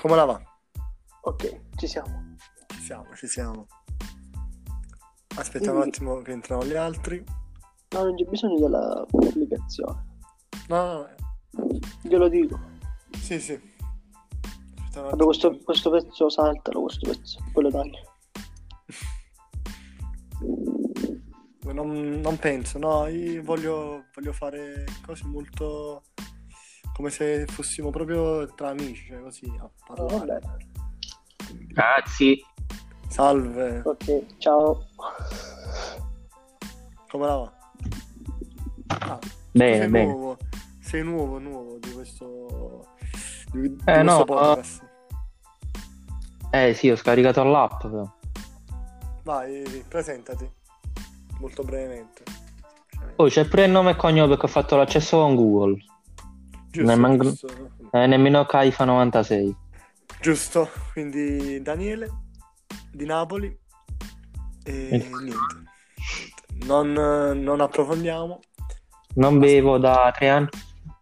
Come la va? Ok, ci siamo. Ci siamo, ci siamo. Aspettiamo un Quindi- attimo che entrano gli altri. No, non c'è bisogno della pubblicazione. No, no, no. Glielo dico. Sì, sì. Aspettiamo un Vabbè, questo, attimo. questo pezzo saltalo, questo pezzo. Poi lo taglio. Non, non penso, no, io voglio, voglio fare cose molto come se fossimo proprio tra amici, cioè così a parlare. vabbè. Ragazzi, Salve, Ok, ciao. come la va? Ah, bene, sei bene. nuovo, sei nuovo, nuovo di questo, di, di Eh, questo no, podcast. Eh sì, ho scaricato l'app però. Vai, presentati, molto brevemente. Cioè, Oh, c'è pure il nome e cognome perché ho fatto l'accesso con Google. Giusto, ne manca- giusto, Eh, nemmeno Caifa 96. giusto, quindi Daniele di Napoli e niente. Non, non approfondiamo. Non bevo da tre anni.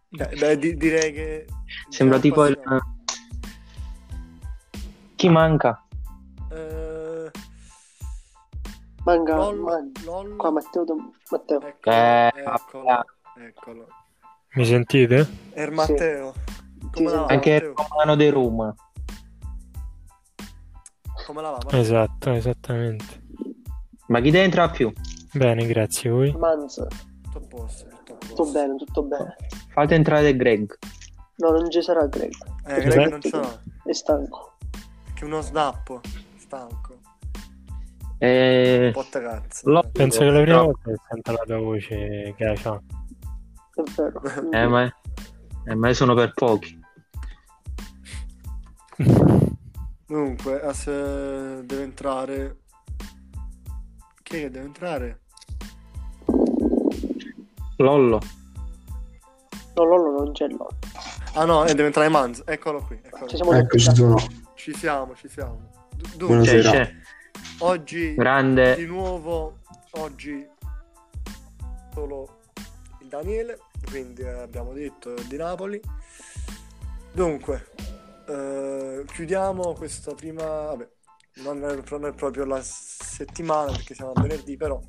Beh, beh, di- direi che Sembra diciamo tipo il... Chi manca? Eh, Manca, Lollo, man- Lollo. Qua Matteo, Dom- Matteo. Eccolo, Eh, eccolo, eccolo. Mi sentite? Er Matteo. Come la va, Anche il Matteo? romano di Roma. Come la va, Matteo? Esatto, esattamente. Ma chi entra più? Bene, grazie voi. Manz, Tutto a posto, tutto a posto. tutto bene, tutto bene. Fate entrare Greg. No, non ci sarà Greg. Eh? Greg non ce l'ha. È stanco. Che uno snappo. Stanco. Eh, Un po' te cazzo. Lo- Penso che la prima No. volta che sento la tua voce che c'ha. È vero. eh, ma... eh, ma sono per pochi. Dunque, as- deve entrare. Chi è che deve entrare? Lollo. No, Lollo non c'è Lollo. Ah no, eh, deve entrare Manz. Eccolo qui. eccolo Ci siamo Eccoci sono. Ci siamo, ci siamo. Dunque, Buonasera. c'è. oggi Grande. di nuovo, oggi solo il Daniele, quindi abbiamo detto di Napoli. Dunque, eh, chiudiamo questa prima, vabbè, non è, non è proprio la settimana perché siamo a venerdì, però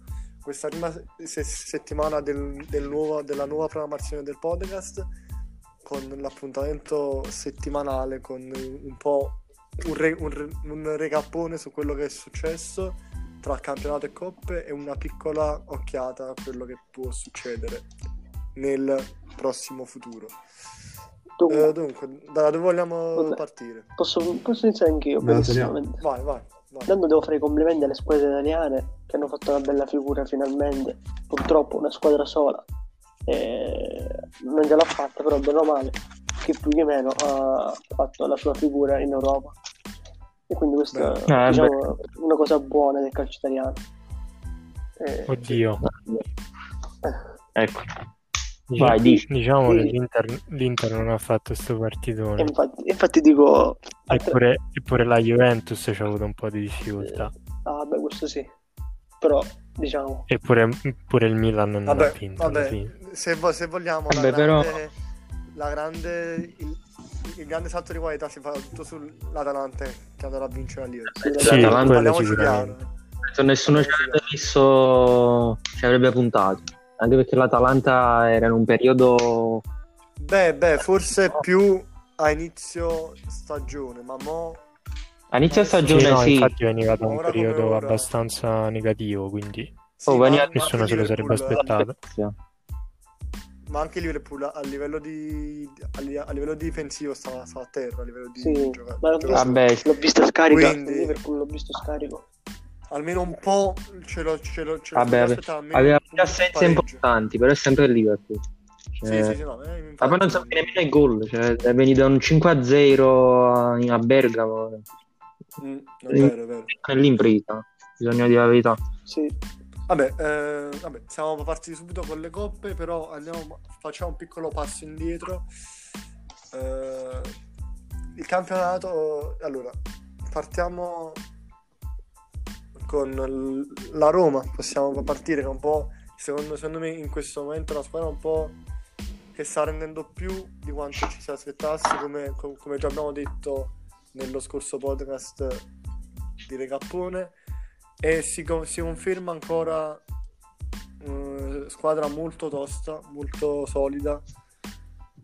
questa prima se- se- settimana del- del nuovo- della nuova programmazione del podcast con l'appuntamento settimanale con un po' un, re- un re- un recappone su quello che è successo tra campionato e coppe e una piccola occhiata a quello che può succedere nel prossimo futuro. Dunque, Eh, dunque, da dove vogliamo Vabbè. partire? posso, posso iniziare anch'io. Vai, vai, vai. Intanto devo fare i complimenti alle squadre italiane che hanno fatto una bella figura finalmente. Purtroppo una squadra sola eh, non ce l'ha fatta, però bene o male, che più che meno ha fatto la sua figura in Europa. E quindi questa è Eh, diciamo, una cosa buona del calcio italiano. Eh, Oddio. Ecco. Vai, dici. Diciamo che Sì. l'Inter, l'Inter non ha fatto sto e partitone. infatti, infatti dico... Eppure, eppure la Juventus ci ha avuto un po' di difficoltà. Ah, beh, questo sì. Però, diciamo, Eppure pure il Milan non ha Vabbè, vinto alla vabbè, fine. se, vo- se vogliamo, Vabbè, la però- grande, la grande- il, il grande salto di qualità si fa tutto sull'Atalanta che andrà a vincere la Liga. sì, Sì, L'Atalanta- quello sicuramente. nessuno ci avrebbe messo, ci avrebbe puntato. Anche perché l'Atalanta era in un periodo. Beh, beh, forse più a inizio stagione, ma mo A inizio stagione Sì, no, sì. infatti veniva da un Ora periodo abbastanza negativo, quindi sì, Oh, nessuno se lo sarebbe Liverpool- aspettato. Ma anche Liverpool a livello di a, li- a livello difensivo stava, stava a terra, a livello di Sì, gioca- ma l'ho gioca- visto. Vabbè, l'ho visto scarica. Quindi- Liverpool l'ho visto scarico. Almeno un po' ce lo ce lo, ce vabbè, aveva più assenze importanti, però è sempre il Liverpool. Sì, Cioè, sì, sì, no, eh, Ma poi non sapeva nemmeno il gol, cioè è venuto un 5-0 a, a Bergamo. Mm, è vero, è vero. Nell'impresa, bisogna dire la verità. Sì, Vabbè, eh, vabbè, siamo partiti subito con le coppe, però andiamo, facciamo un piccolo passo indietro. Eh, il campionato, allora, partiamo con la Roma, possiamo partire che un po', secondo, secondo me in questo momento la squadra un po' che sta rendendo più di quanto ci si aspettasse, come, com- come già abbiamo detto nello scorso podcast di Recappone e si, si conferma ancora eh, squadra molto tosta, molto solida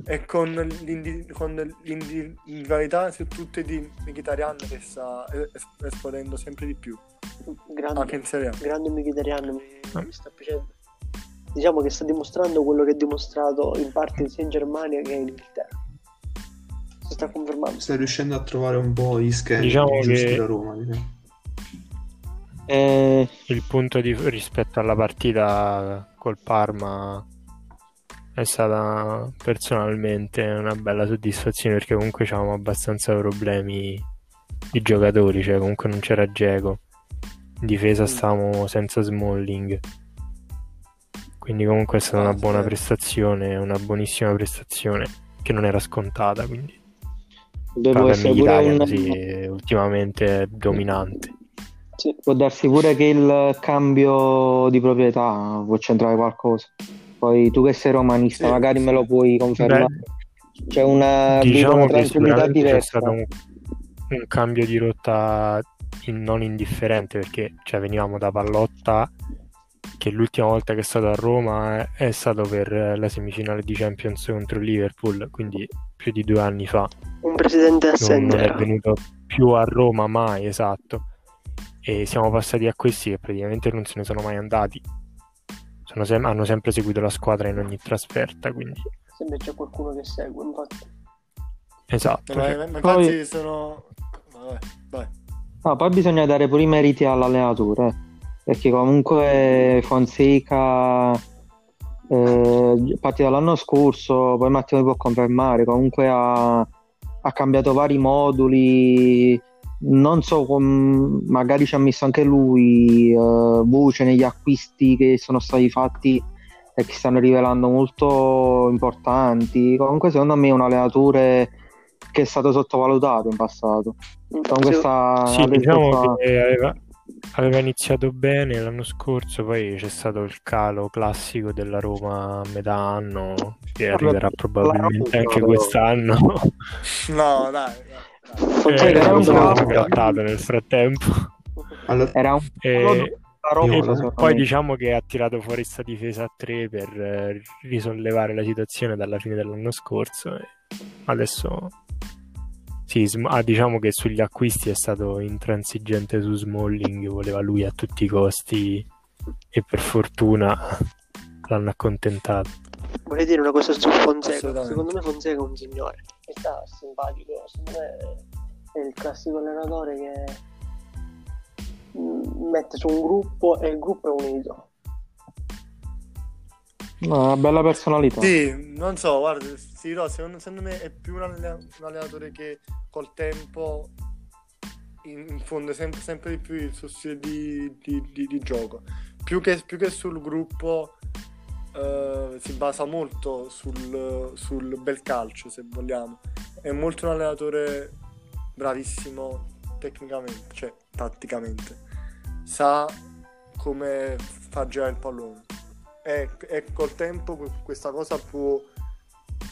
e con, l'indi- con l'individualità su tutte di Mkhitaryan che sta es- esplodendo sempre di più grande, anche in Serie A. grande Mkhitaryan mi, mi sta piacendo diciamo che sta dimostrando quello che ha dimostrato in parte sia in Germania che in Inghilterra si sta confermando Sta riuscendo a trovare un po' gli schemi Diciamo giusti che- da Roma. diciamo. Eh, Il punto di, rispetto alla partita col Parma è stata personalmente una bella soddisfazione perché comunque avevamo abbastanza problemi di giocatori, cioè comunque non c'era Geco. In difesa stavamo senza Smalling. Quindi comunque è stata Ah, una buona certo. prestazione, una buonissima prestazione che non era scontata, quindi devo essere pure un... sì, ultimamente è dominante. sì. Può darsi pure che il cambio di proprietà può centrare qualcosa. Poi tu che sei romanista, Sì, magari me lo puoi confermare. C'è una, diciamo una tranquillità sicuramente c'è diversa. stato un, un cambio di rotta in- non indifferente perché cioè, venivamo da Pallotta che l'ultima volta che è stato a Roma è, è stato per la semifinale di Champions contro il Liverpool quindi più di due anni fa. Un presidente assente non è venuto più a Roma mai esatto. E siamo passati a questi che praticamente non se ne sono mai andati sem- hanno sempre seguito la squadra in ogni trasferta quindi. Sempre c'è qualcuno che segue infatti. Esatto Ma, cioè, ma poi- infatti sono... Vabbè, vai. No, poi bisogna dare pure i meriti all'allenatore, eh, perché comunque Fonseca, eh, partita dall'anno scorso, poi Matteo mi può confermare, comunque ha, ha cambiato vari moduli, non so, com- magari ci ha messo anche lui eh, voce negli acquisti che sono stati fatti e che stanno rivelando molto importanti. Comunque secondo me è un allenatore che è stato sottovalutato in passato. Con questa Sì, adesso diciamo fa- che aveva, aveva iniziato bene l'anno scorso, poi c'è stato il calo classico della Roma a metà anno, che arriverà probabilmente anche quest'anno. No, dai. dai, Eh, era era un grattato nel frattempo. Allora, era un E, Io- secondo poi diciamo che ha tirato fuori sta difesa a tre per eh, risollevare la situazione dalla fine dell'anno scorso. E adesso sì, ah, diciamo che sugli acquisti è stato intransigente su Smalling, voleva lui a tutti i costi e per fortuna l'hanno accontentato. Vorrei dire una cosa su Fonseca secondo me Fonseca è un signore e sta simpatico secondo me è il classico allenatore che mm, mette su un gruppo e il gruppo è unito No, una bella personalità. Sì, non so, guarda, sì, no, secondo, secondo me è più un, alle- un allenatore che col tempo in- infonde sempre, sempre di più il suo stile di, di- di- di gioco. Più che, più che sul gruppo eh, si basa molto sul, sul bel calcio, se vogliamo. È molto un allenatore bravissimo tecnicamente, cioè tatticamente. Sa come fa girare il pallone e, e col tempo que- questa cosa può,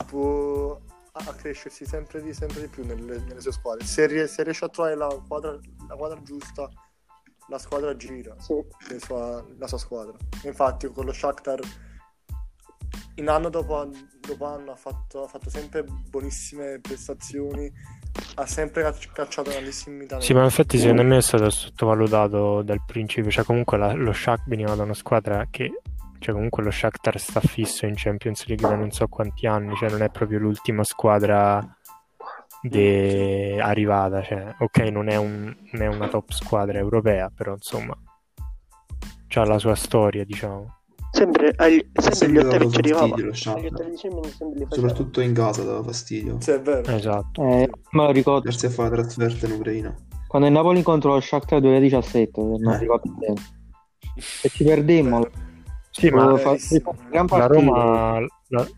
può accrescersi sempre di, sempre di più nelle, nelle sue squadre. Se, se riesce a trovare la quadra, la quadra giusta, la squadra gira sì sua- la sua squadra. Infatti con lo Shakhtar in anno dopo, dopo anno ha fatto, ha fatto sempre buonissime prestazioni, ha sempre cacci- cacciato grandissimi talenti. Sì, ma infatti secondo me è stato sottovalutato dal principio, cioè comunque la- lo Shakhtar veniva da una squadra che, cioè comunque lo Shakhtar sta fisso in Champions League da non so quanti anni, cioè non è proprio l'ultima squadra de- arrivata, cioè ok non è, un- non è una top squadra europea, però insomma c'ha la sua storia diciamo. Sempre, agli, sempre sempre ottavi ci arrivava lo Soprattutto in casa dava fastidio. Sì, è vero. Esatto. Eh, lo ricordo Grazie a fare la trasferta in Ucraina. quando il Napoli contro lo Shakhtar 2017, se non Eh. ricordo bene. E ci perdemmo. Sì, ma una gran la. Roma, la,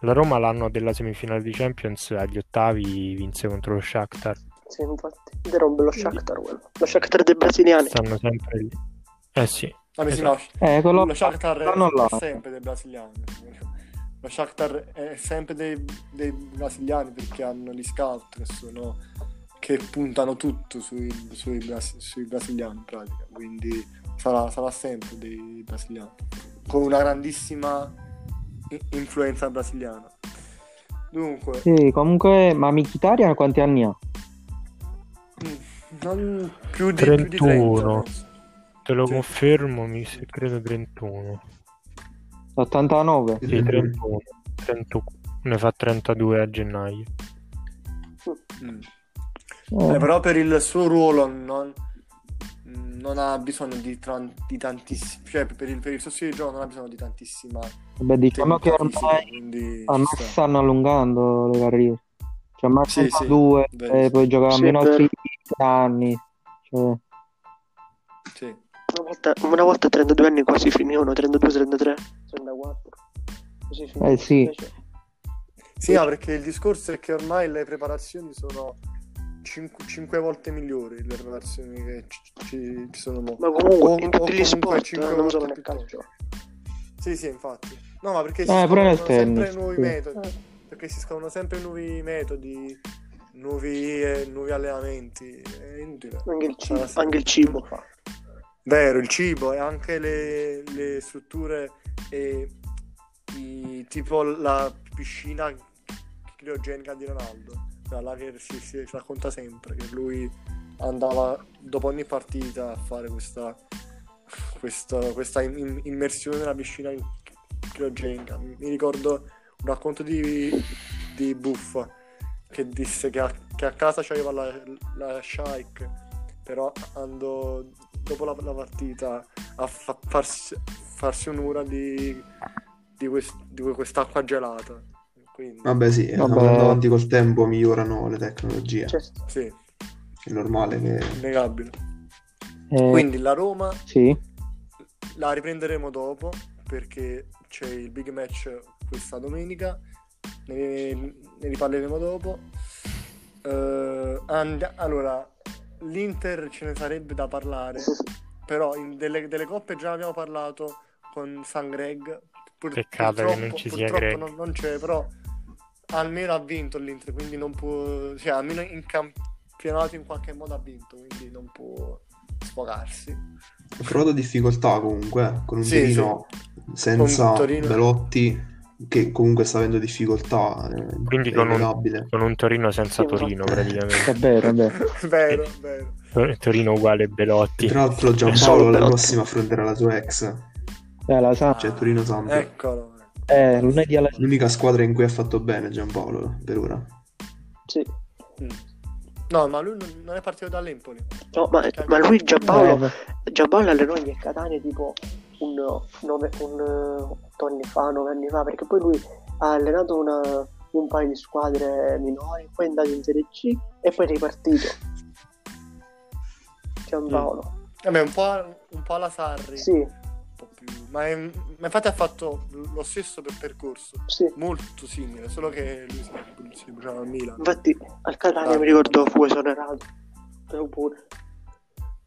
la Roma l'anno della semifinale di Champions agli ottavi vinse contro lo Shakhtar. sì infatti un bello Shakhtar quello lo Shakhtar dei brasiliani Stanno sempre lì. Eh sì, Vabbè, sì, Esatto. no, Eh, quello lo Shakhtar è, è sempre dei brasiliani. Lo Shakhtar è sempre dei, dei brasiliani perché hanno gli scout che sono che puntano tutto sui, sui, bras- sui brasiliani in pratica, quindi sarà, sarà sempre dei brasiliani, con una grandissima influenza brasiliana. Dunque, Sì, comunque, ma Mkhitaryan quanti anni ha? mm, non più di, più di 30, 31. penso. Te lo Sì. confermo, mi se credo 31. 89? Sì, 31. 31. Ne fa 32 a gennaio. Mm. Eh, Eh, però per il suo ruolo non, non ha bisogno di, tran- di tantissimi, cioè per il, per il suo stile di gioco non ha bisogno di tantissima vabbè, diciamo che ormai, quindi si sta. stanno allungando le carriere. Cioè, ormai Sì, sì, 32 vero. e poi gioca Sì, vero. altri 10 anni. Cioè. Una volta, una volta a 32 anni quasi finivano, 32, 33, 34. Così finivano. Eh, sì. Invece- Sì, no, perché il discorso è che ormai le preparazioni sono 5, volte migliori le preparazioni che ci, ci- ci sono mo. Ma comunque, O- in tutti gli sport, cinque eh, non solo volte nel più calcio. Sì, sì, infatti. No, ma perché si Eh, pure nel scoprono sempre tennis, nuovi sì. metodi. Eh, Perché si scoprono sempre nuovi metodi, nuovi, eh, nuovi allenamenti. È inutile. Anche il cibo, anche il cibo fa. Vero, il cibo e anche le, le strutture e i- tipo la piscina criogenica di Ronaldo, quella là che si, si racconta sempre che lui andava dopo ogni partita a fare questa, questa, questa in- immersione nella piscina criogenica. Mi ricordo un racconto di, di Buffa che disse che a, che a casa c'aveva la, la Shaik però andò dopo la, la partita a fa- farsi, farsi un'ora di, di, quest- di quest'acqua gelata. Quindi, Vabbè sì, Vabbè. andando avanti col tempo migliorano le tecnologie. Cioè, sì, È normale che... innegabile. eh, Quindi la Roma sì, la riprenderemo dopo perché c'è il big match questa domenica, ne, ne riparleremo dopo. Eh, and- allora, l'Inter ce ne sarebbe da parlare, però in delle, delle coppe già abbiamo parlato con San Greg. Pur- Peccato che purtroppo- non ci sia purtroppo Greg. Non, non c'è, però almeno ha vinto l'Inter, quindi non può, cioè almeno in campionato in qualche modo ha vinto, quindi non può sfogarsi. Ho trovato difficoltà comunque eh, con un Sì, Torino senza Con Torino. Belotti che comunque sta avendo difficoltà. eh, Quindi è con un-. Con un Torino senza Sì, Torino, è praticamente. vero, è vero. vero, vero. Tor- Torino uguale E Belotti. tra l'altro Giampaolo la prossima affronterà la sua ex, Eh, la sa. cioè Torino Sampdoria. Eccolo. Eh, lunedì alla L'unica squadra in cui ha fatto bene Giampaolo per ora. sì. Mm. No, ma lui non- è partito dall'Empoli. No, ma, ma lui Giampaolo, Eh, Giampaolo allenò in Catania tipo un, nove, un eh, otto anni fa, nove anni fa, perché poi lui ha allenato una- un paio di squadre minori, poi è andato in Serie C e poi è ripartito. Giampaolo. Vabbè, un po', un po' alla Sarri. Sì. Ma, è- ma infatti ha fatto lo stesso per percorso. sì. Molto simile, solo che lui si, si bruciava al Milan. Infatti al Catania Ah. mi ricordo fu esonerato. Però pure.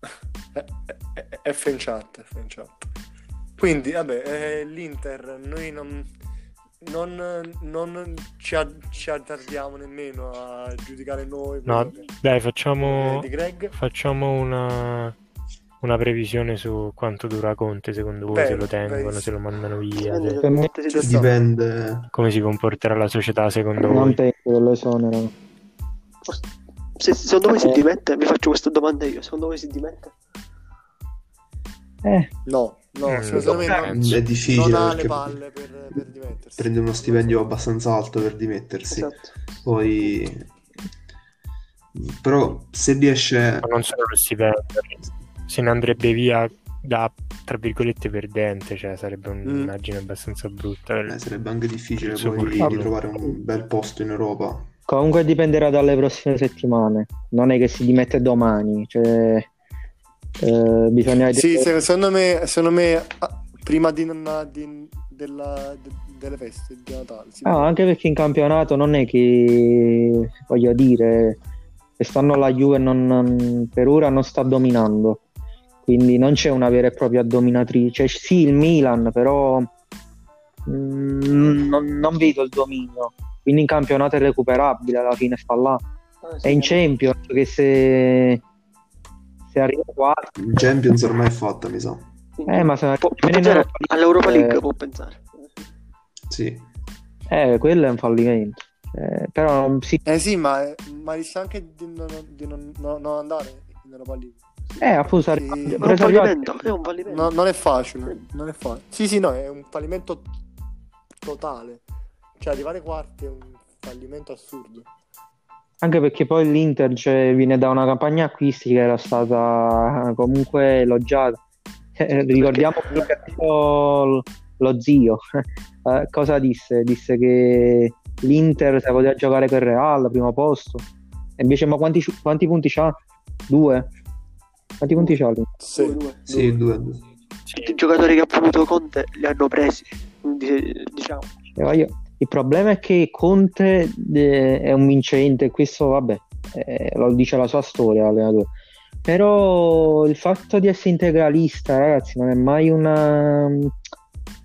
F in chat, F in chat. Quindi, vabbè, eh, l'Inter, noi non, non, non ci, ci azzardiamo nemmeno a giudicare noi. No, dai, eh, facciamo, di Greg. facciamo una, una previsione su quanto dura Conte, secondo voi, se Vero, lo tengono, se lo mandano via, Dipende se- si sta. Dipende. come si comporterà la società, secondo non voi. penso che lo esonerano. Se, secondo voi si Eh. dimette? Vi faccio questa domanda io. Secondo voi si dimette? Eh, No, no, Mm, secondo me non. È difficile non ha le perché palle per, per dimettersi. prende uno stipendio abbastanza alto per dimettersi. Esatto. Poi, però, se riesce, Ma non solo lo stipendio, se ne andrebbe via da, tra virgolette, perdente, cioè sarebbe un'immagine abbastanza brutta. eh, sarebbe anche difficile poi ritrovare un bel posto in Europa. comunque dipenderà dalle prossime settimane. Non è che si dimette domani. Cioè, eh, bisogna vedere. Sì, se- secondo me, secondo me ah, prima di, di- della- de- delle feste di Natale. sì. Ah, anche perché in campionato non è che voglio dire, quest'anno la Juve non- non- per ora non sta dominando, quindi non c'è una vera e propria dominatrice. Sì, il Milan, però mm, non, non vedo il dominio. Quindi in campionato è recuperabile, alla fine sta là. Ah, sì, È in vabbè. Champions che se, se arriva quarto, In Champions ormai è fatta, mi sa. eh, ma se Può, può pensare Europa League, all'Europa League, eh, può pensare. Sì. eh, quello è un fallimento. Eh, però sì, Eh sì, ma, ma rischia anche di non, di non- no- non andare in Europa League. eh, appunto, Sì. È un fallimento, è un fallimento. No, non è facile, non è facile. Sì, sì, no, è un fallimento totale. Cioè, arrivare quarti è un fallimento assurdo. Anche perché poi l'Inter cioè, viene da una campagna acquisti che era stata comunque elogiata. Eh, ricordiamo quello che ha detto lo zio. Eh, cosa disse? Disse che l'Inter se poteva giocare per Real al primo posto. E invece, ma quanti, quanti punti c'ha? Due? Quanti punti c'ha? lui? Sì. Due, due. Sì, due. due. I giocatori che ha voluto Conte li hanno presi, di- diciamo. Eh, ma io- Il problema è che Conte eh, è un vincente, questo vabbè, eh, lo dice la sua storia, l'allenatore. Però il fatto di essere integralista, ragazzi, non è mai una,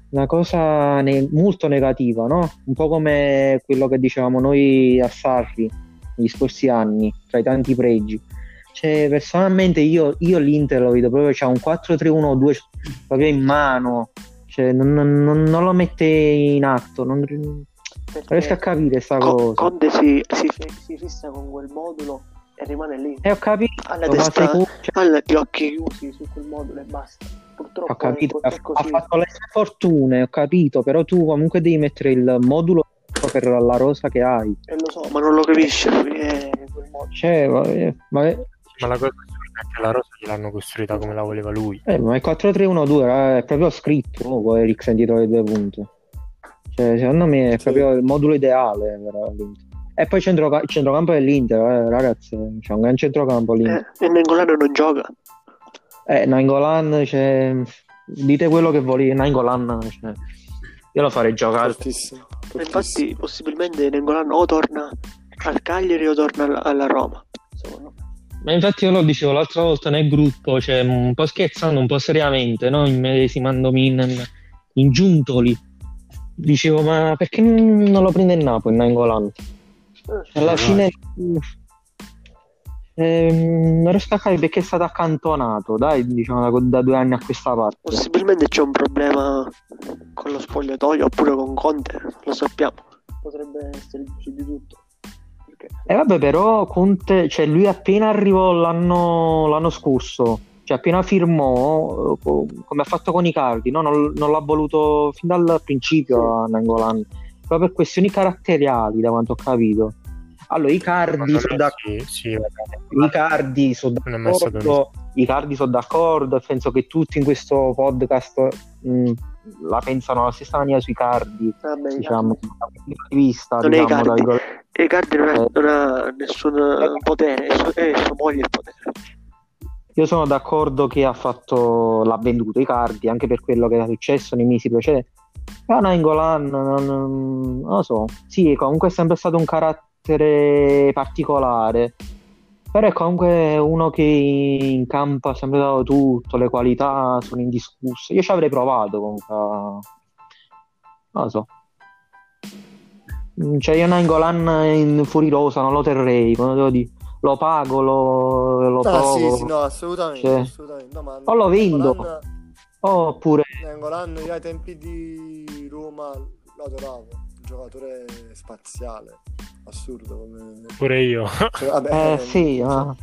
una cosa ne- molto negativa, no? Un po' come quello che dicevamo noi a Sarri negli scorsi anni, tra i tanti pregi. Cioè, personalmente io, io l'Inter lo vedo proprio, c'ha un 4-3-1-2 proprio in mano, cioè, non, non- non- lo mette in atto, non, non riesco a capire sta Co- cosa. Conte si, si, si fissa con quel modulo e rimane lì. E ho capito, Alla testa, secondo- cioè, ha gli occhi chiusi su quel modulo e basta. Purtroppo ho capito, ha, ha fatto le sue fortune, ho capito, però tu comunque devi mettere il modulo per la rosa che hai. E lo so, ma non lo capisce modulo. Cioè, ma, eh, ma, Ma la cosa che la rosa gliel'hanno costruita come la voleva lui. eh, ma il 4-3-1-2 eh, è proprio scritto poi Eriksen dietro le due punte. Cioè, secondo me è Sì. proprio il modulo ideale l'Inter. E poi centroca- il centrocampo dell'Inter, eh, ragazzi, c'è un gran centrocampo l'Inter. Eh, e Nengolano non gioca. Eh, Nainggolan, cioè, dite quello che volete, Nainggolan, cioè, io lo farei giocare. Fortissimo. Fortissimo. Infatti, possibilmente Nengolano o torna al Cagliari o torna alla, alla Roma. Secondo me. Ma infatti io lo dicevo l'altra volta nel gruppo, cioè un po' scherzando, un po' seriamente, no? Immedesimandomi in, in giuntoli. Dicevo, ma perché non lo prende il Napoli, Nainggolan? Eh, Alla Eh, fine ehm, non riesco a capire perché è stato accantonato, dai, diciamo da, da due anni a questa parte. Possibilmente c'è un problema con lo spogliatoio oppure con Conte, lo sappiamo. Potrebbe essere di tutto. E vabbè, però Conte, cioè lui appena arrivò l'anno, l'anno scorso, cioè appena firmò, eh, co- come ha fatto con i cardi, no? non, non l'ha voluto fin dal principio a Nangolan, proprio per questioni caratteriali, da quanto ho capito. Allora, i cardi sono d'accordo. sì, sì, vabbè. I cardi sono d'accordo, i cardi sono d'accordo, penso che tutti in questo podcast mh, la pensano alla stessa maniera sui cardi, vabbè, i diciamo, Cardi- da un punto di vista, Non è i diciamo, cardi. tra virgolette. Icardi non ha, Eh. non ha nessun eh, potere, è, su- è sua moglie il potere. Io sono d'accordo che ha fatto, l'ha venduto i cardi anche per quello che era successo nei mesi precedenti. Però Nainggolan, non, non lo so, sì, comunque è sempre stato un carattere particolare, però è comunque uno che in campo ha sempre dato tutto, le qualità sono indiscusse. Io ci avrei provato comunque, non lo so. Mm, Cioè io Nainggolan in fuori rosa non lo terrei, come devo dire, lo pago, lo, lo Ah, sì, sì, no, assolutamente. Cioè, assolutamente. No, ma o lo vendo. Nangolan- Oppure Nangolan ai tempi di Roma lo adoravo, un giocatore spaziale, assurdo come... Pure io. cioè, vabbè, Eh, sì, cioè, ma,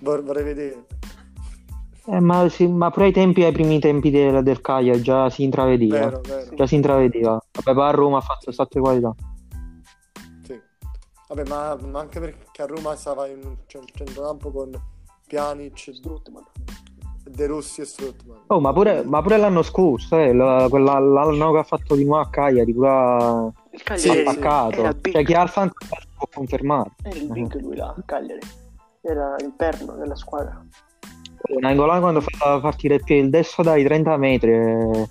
vor- vorrei vedere. eh, ma, sì, ma pure ai tempi, ai primi tempi del, del Cagliari già si intravedeva. Vero, vero. Già si intravedeva. Vabbè, poi a Roma ha fatto sette qualità. Sì. Vabbè, ma, ma anche perché a Roma stava in un cent- centrocampo con Pjanic, Strootman. De Rossi e Strootman. Oh, ma pure, ma pure l'anno scorso, eh, la- quella- l'anno che ha fatto di nuovo a Cagliari, pure ha Il Cagliari sì. attaccato. era big, Cioè, chi ha il fantasma può confermare. era il big lui là, Cagliari. Era il perno della squadra. Oh, Nainggolan quando fa partire il piede il destro dai 30 metri. eh,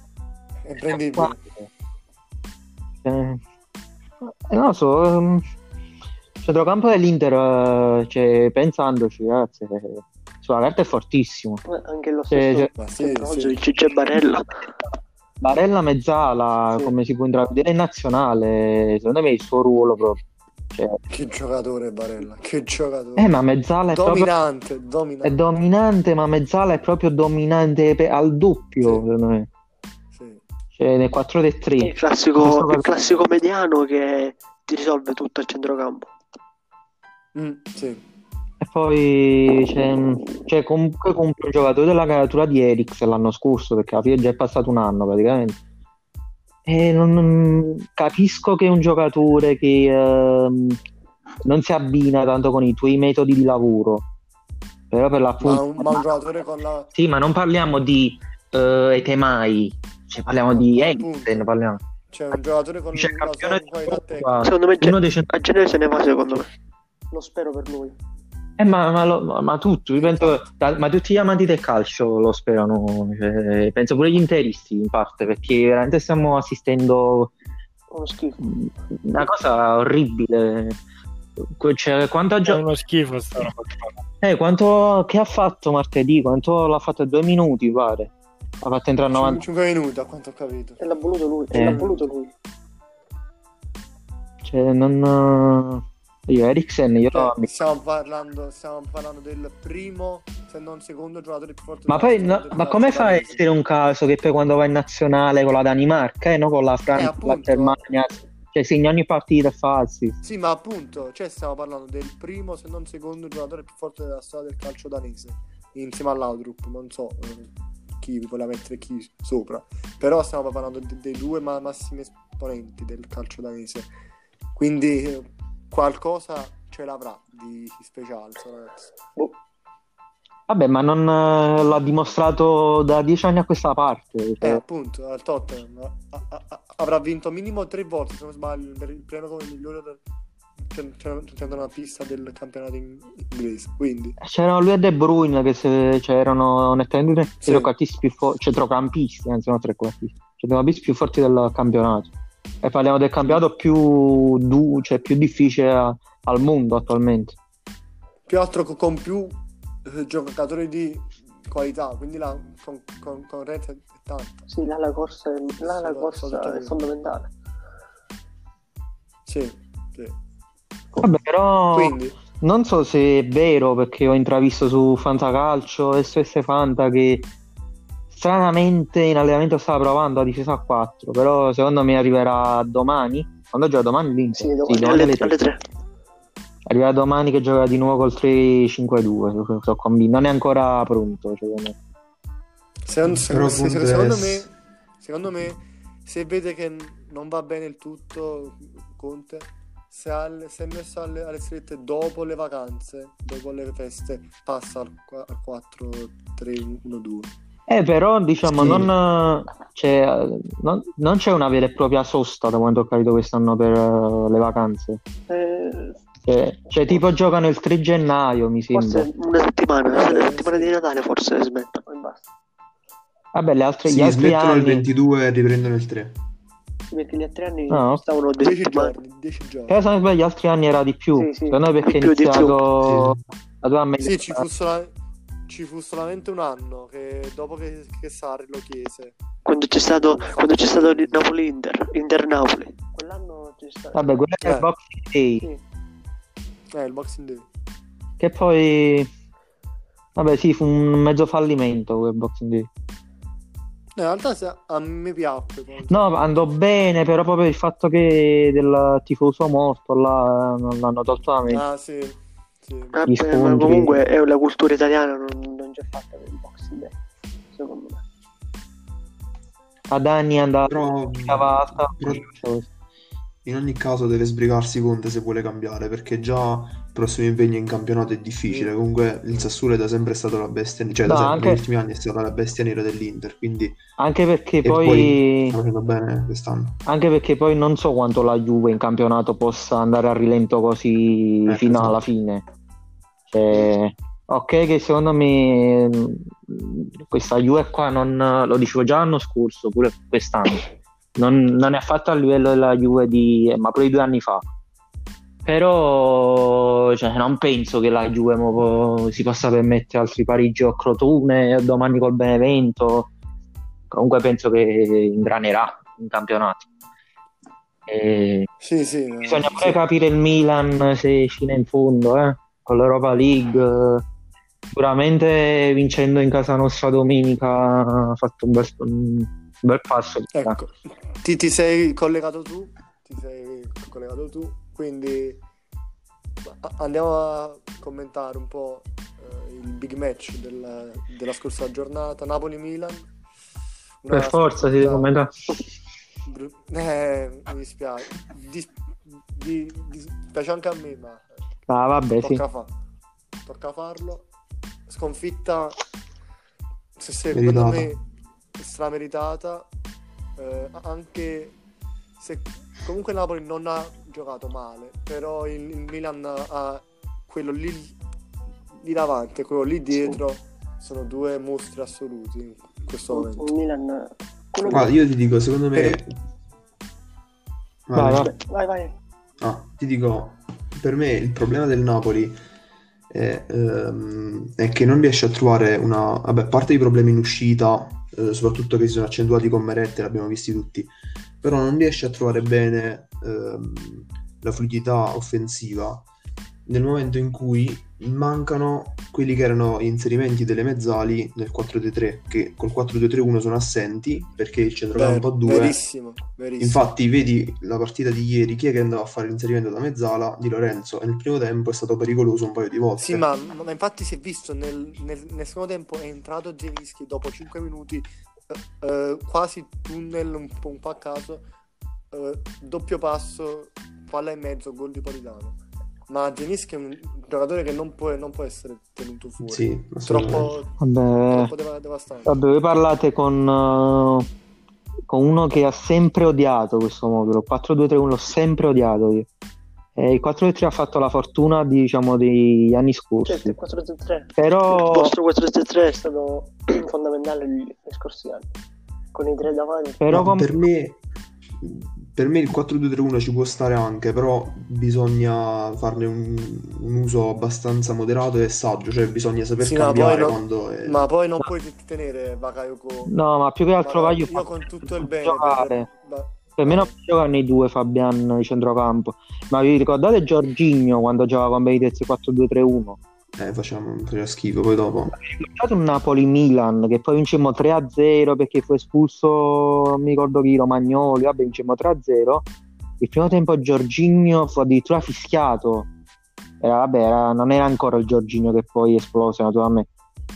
È imprendibile. eh, eh, non lo so. ehm, centrocampo dell'Inter, cioè, pensandoci, ragazzi, sulla carta è fortissimo. Ma Anche lo Sì, stesso. Ma sì, c'è sì. C'è Barella. Barella mezzala, Sì. come si può intravedere, in nazionale, secondo me è il suo ruolo proprio. Cioè, Che giocatore Barella, che giocatore. eh, ma Mezzala è proprio dominante, è dominante. dominante, ma Mezzala è proprio dominante pe- al doppio, Sì. secondo me. Sì. Cioè, nel 4-3. Il classico, il classico mediano che ti risolve tutto al centrocampo. Mm, sì. E poi c'è, cioè, comunque compri un giocatore della caratura di Erix l'anno scorso, perché alla fine è già passato un anno praticamente. E non, non- capisco che è un giocatore che ehm, non si abbina tanto con i tuoi metodi di lavoro, però per Ma l'appunto... un, ma un giocatore con la... Sì, ma non parliamo di eh, Etemai, cioè parliamo di. Eriksen, parliamo. Cioè un giocatore con Cioè, la campione sua qualità tecnica. Secondo me Uno ge- dei cent- a genere se ne va secondo me. Lo spero per lui. Eh, ma, ma, lo- ma- ma tutto, penso, da- ma tutti gli amanti del calcio lo sperano, cioè, penso pure gli interisti in parte, perché veramente stiamo assistendo Uno schifo. una cosa orribile. Cioè, quanto ha È gio- uno schifo sta roba qua. eh, quanto che ha fatto martedì? Quanto l'ha fatto? Due minuti, pare. Ha fatto entrare a 90. 5 minuti a quanto ho capito. E l'ha voluto lui. E Eh. l'ha voluto lui. Cioè, non. Io, Eriksen, io Cioè, stiamo, parlando, stiamo parlando del primo, se non secondo giocatore più forte Ma poi, no- ma come fa a essere un caso che poi quando va in nazionale con la Danimarca e no con la Francia, Eh, la. Germania, cioè segna ogni partita e fa sì. Ma appunto, cioè stiamo parlando del primo, se non secondo giocatore più forte della storia del calcio danese, insieme all'Audrup, non so eh, chi vuole mettere chi sopra, però stiamo parlando de- dei due ma- massimi esponenti del calcio danese, quindi eh, qualcosa ce l'avrà di speciale, sto ragazzo. Boh. Vabbè, ma non eh, l'ha dimostrato da dieci anni a questa parte. Eh, cioè, appunto, al Tottenham a- a- a- avrà vinto minimo tre volte, se non sbaglio, per il premio come migliore del... c'è una pista del campionato in- inglese, quindi... C'erano lui e De Bruyne che se, cioè, erano nettamente i Sì. trequartisti più forti, centrocampisti, anzi non trequartisti, centrocampisti più forti del campionato. E parliamo del campionato più, du- cioè, più difficile a- al mondo attualmente. più altro co- con più eh, giocatori di qualità, quindi la con, con, concorrenza è tanta. Sì, là la corsa, là la corsa è fondamentale. Sì, sì. Vabbè, però Quindi, non so se è vero perché ho intravisto su Fantacalcio, SOS Fanta che stranamente in allenamento stava provando la difesa a 4, però secondo me arriverà domani. Quando gioca domani l'Inter? Sì, domani domani alle, alle tre. alle 3. Arriverà domani che gioca di nuovo col 3-5-2. sono convinto. Non è ancora pronto, secondo me. se- se- se- secondo, me, secondo me, se vede che non va bene il tutto, Conte, se, ha- se è messo alle, alle strette dopo le vacanze, dopo le feste, passa al, al 4-3-1-2. Eh, però diciamo, Sì. non, c'è, non, non c'è una vera e propria sosta da quanto ho capito quest'anno per eh, le vacanze. Eh, Cioè, cioè, tipo giocano il 3 gennaio, mi sembra. forse una settimana, Eh, la settimana sì. di Natale forse smettono e basta. Vabbè, le altre, gli Sì, altri smettono il anni. 22 e riprendono il 3. Perché gli altri anni No. stavano 10 settimane. giorni, 10 giorni. Però se non sbaglio, gli altri anni era di più. Sì, sì, Secondo me perché è iniziato a due anni Sì, ci fu, sola- ci fu solamente un anno che dopo che, che Sarri lo chiese. Quando c'è stato, quando c'è stato il Napoli-Inter, Inter-Napoli. Quell'anno c'è stato. Vabbè, quello Eh. il Boxing Day. Sì. Eh, il Boxing Day. Che poi. Vabbè, sì, fu un mezzo fallimento quel Boxing Day. No, in realtà a me piacque. No, andò bene, però proprio il fatto che del tifoso morto là non l'hanno tolto da me. Ah, sì. Sì. Vabbè, Gli ma scontri. comunque è la cultura italiana, non, non c'è fatta per il Boxing Day, secondo me. Ad anni andava Però, però in ogni caso deve sbrigarsi Conte se vuole cambiare, perché già il prossimo impegno in campionato è difficile. Comunque il Sassuolo è da sempre stato la bestia, cioè da No, sempre, anche- negli ultimi anni è stata la bestia nera dell'Inter, quindi Anche perché poi, poi sta facendo bene quest'anno. anche perché poi non so quanto la Juve in campionato possa andare a rilento così Eh, fino esatto. alla fine. Cioè, ok, che secondo me mh, questa Juve qua non lo dicevo già l'anno scorso, pure quest'anno. Non, non è affatto a livello della Juve di ma pure di due anni fa. Però cioè, non penso che la Juve mo si possa permettere altri pareggi a Crotone domani col Benevento. Comunque penso che ingranerà in campionato. E Sì, sì. eh, bisogna pure sì. capire il Milan se fino in fondo, eh, con l'Europa League. Sicuramente vincendo in casa nostra domenica ha fatto un bel, un bel passo. Ecco, ti, ti sei collegato tu, ti sei collegato tu, quindi andiamo a commentare un po' eh, il big match del- della scorsa giornata, Napoli-Milan. Una Per forza si deve sconfitta commentare. bru- Eh, mi dispiace, Dis- di- di- piace anche a me, ma Ah, vabbè, sì. tocca, fa- tocca farlo. Sconfitta, se secondo me, strameritata, eh, anche se comunque Napoli non ha giocato male, però il, il Milan ha quello lì, lì davanti e quello lì dietro sono due mostri assoluti in questo momento. Il Milan... Guarda, io ti dico, secondo me... Per- Vai, vai. Vai, vai. Ah, ti dico, per me il problema del Napoli è, ehm, è che non riesce a trovare una... Vabbè, a parte i problemi in uscita, eh, soprattutto che si sono accentuati con Meret, l'abbiamo visti tutti, però non riesce a trovare bene ehm, la fluidità offensiva. Nel momento in cui mancano quelli che erano gli inserimenti delle mezzali nel 4-2-3, che col 4-2-3-1 sono assenti perché il centrocampo a Ver- 2 verissimo, verissimo. Infatti, vedi la partita di ieri, chi è che andava a fare l'inserimento da mezzala? Di Lorenzo. E nel primo tempo è stato pericoloso un paio di volte. Sì, ma, ma infatti si è visto nel, nel- nel secondo tempo è entrato Zelinski dopo 5 minuti, eh, eh, quasi tunnel un po', un po' a caso, eh, doppio passo, palla e mezzo, gol di Politano. Ma Zelinski è un giocatore che non può, non può essere tenuto fuori. Sì, troppo, Vabbè, troppo deva- devastante. vabbè, voi parlate con, eh, con uno che ha sempre odiato questo modulo. 4-2-3-1 l'ho sempre odiato io. E il 4-2-3 ha fatto la fortuna, diciamo, degli anni scorsi. Certo, il 4-3-3. Il Però, vostro 4-3-3 è stato fondamentale gli gli scorsi anni. Con i tre davanti. però No, com- per me, per me il 4-2-3-1 ci può stare anche, però bisogna farne un, un uso abbastanza moderato e saggio, cioè bisogna saper Sì, ma cambiare poi non- quando è... Ma poi non puoi tenere Bakayoko. no, ma più che altro Ma voglio io con tutto il bene giocare. per- ma- Per me non giocano i due Fabian di centrocampo. Ma vi ricordate Giorginio quando giocava con Benitez 4-2-3-1? Eh, facciamo, faceva schifo, poi dopo... Ricordate un Napoli-Milan che poi vincemmo 3-0 perché fu espulso, non mi ricordo chi, Romagnoli, vabbè vincemmo 3-0. Il primo tempo Giorginio fu addirittura fischiato. Era, vabbè, era- non era ancora il Giorginio che poi esplose naturalmente.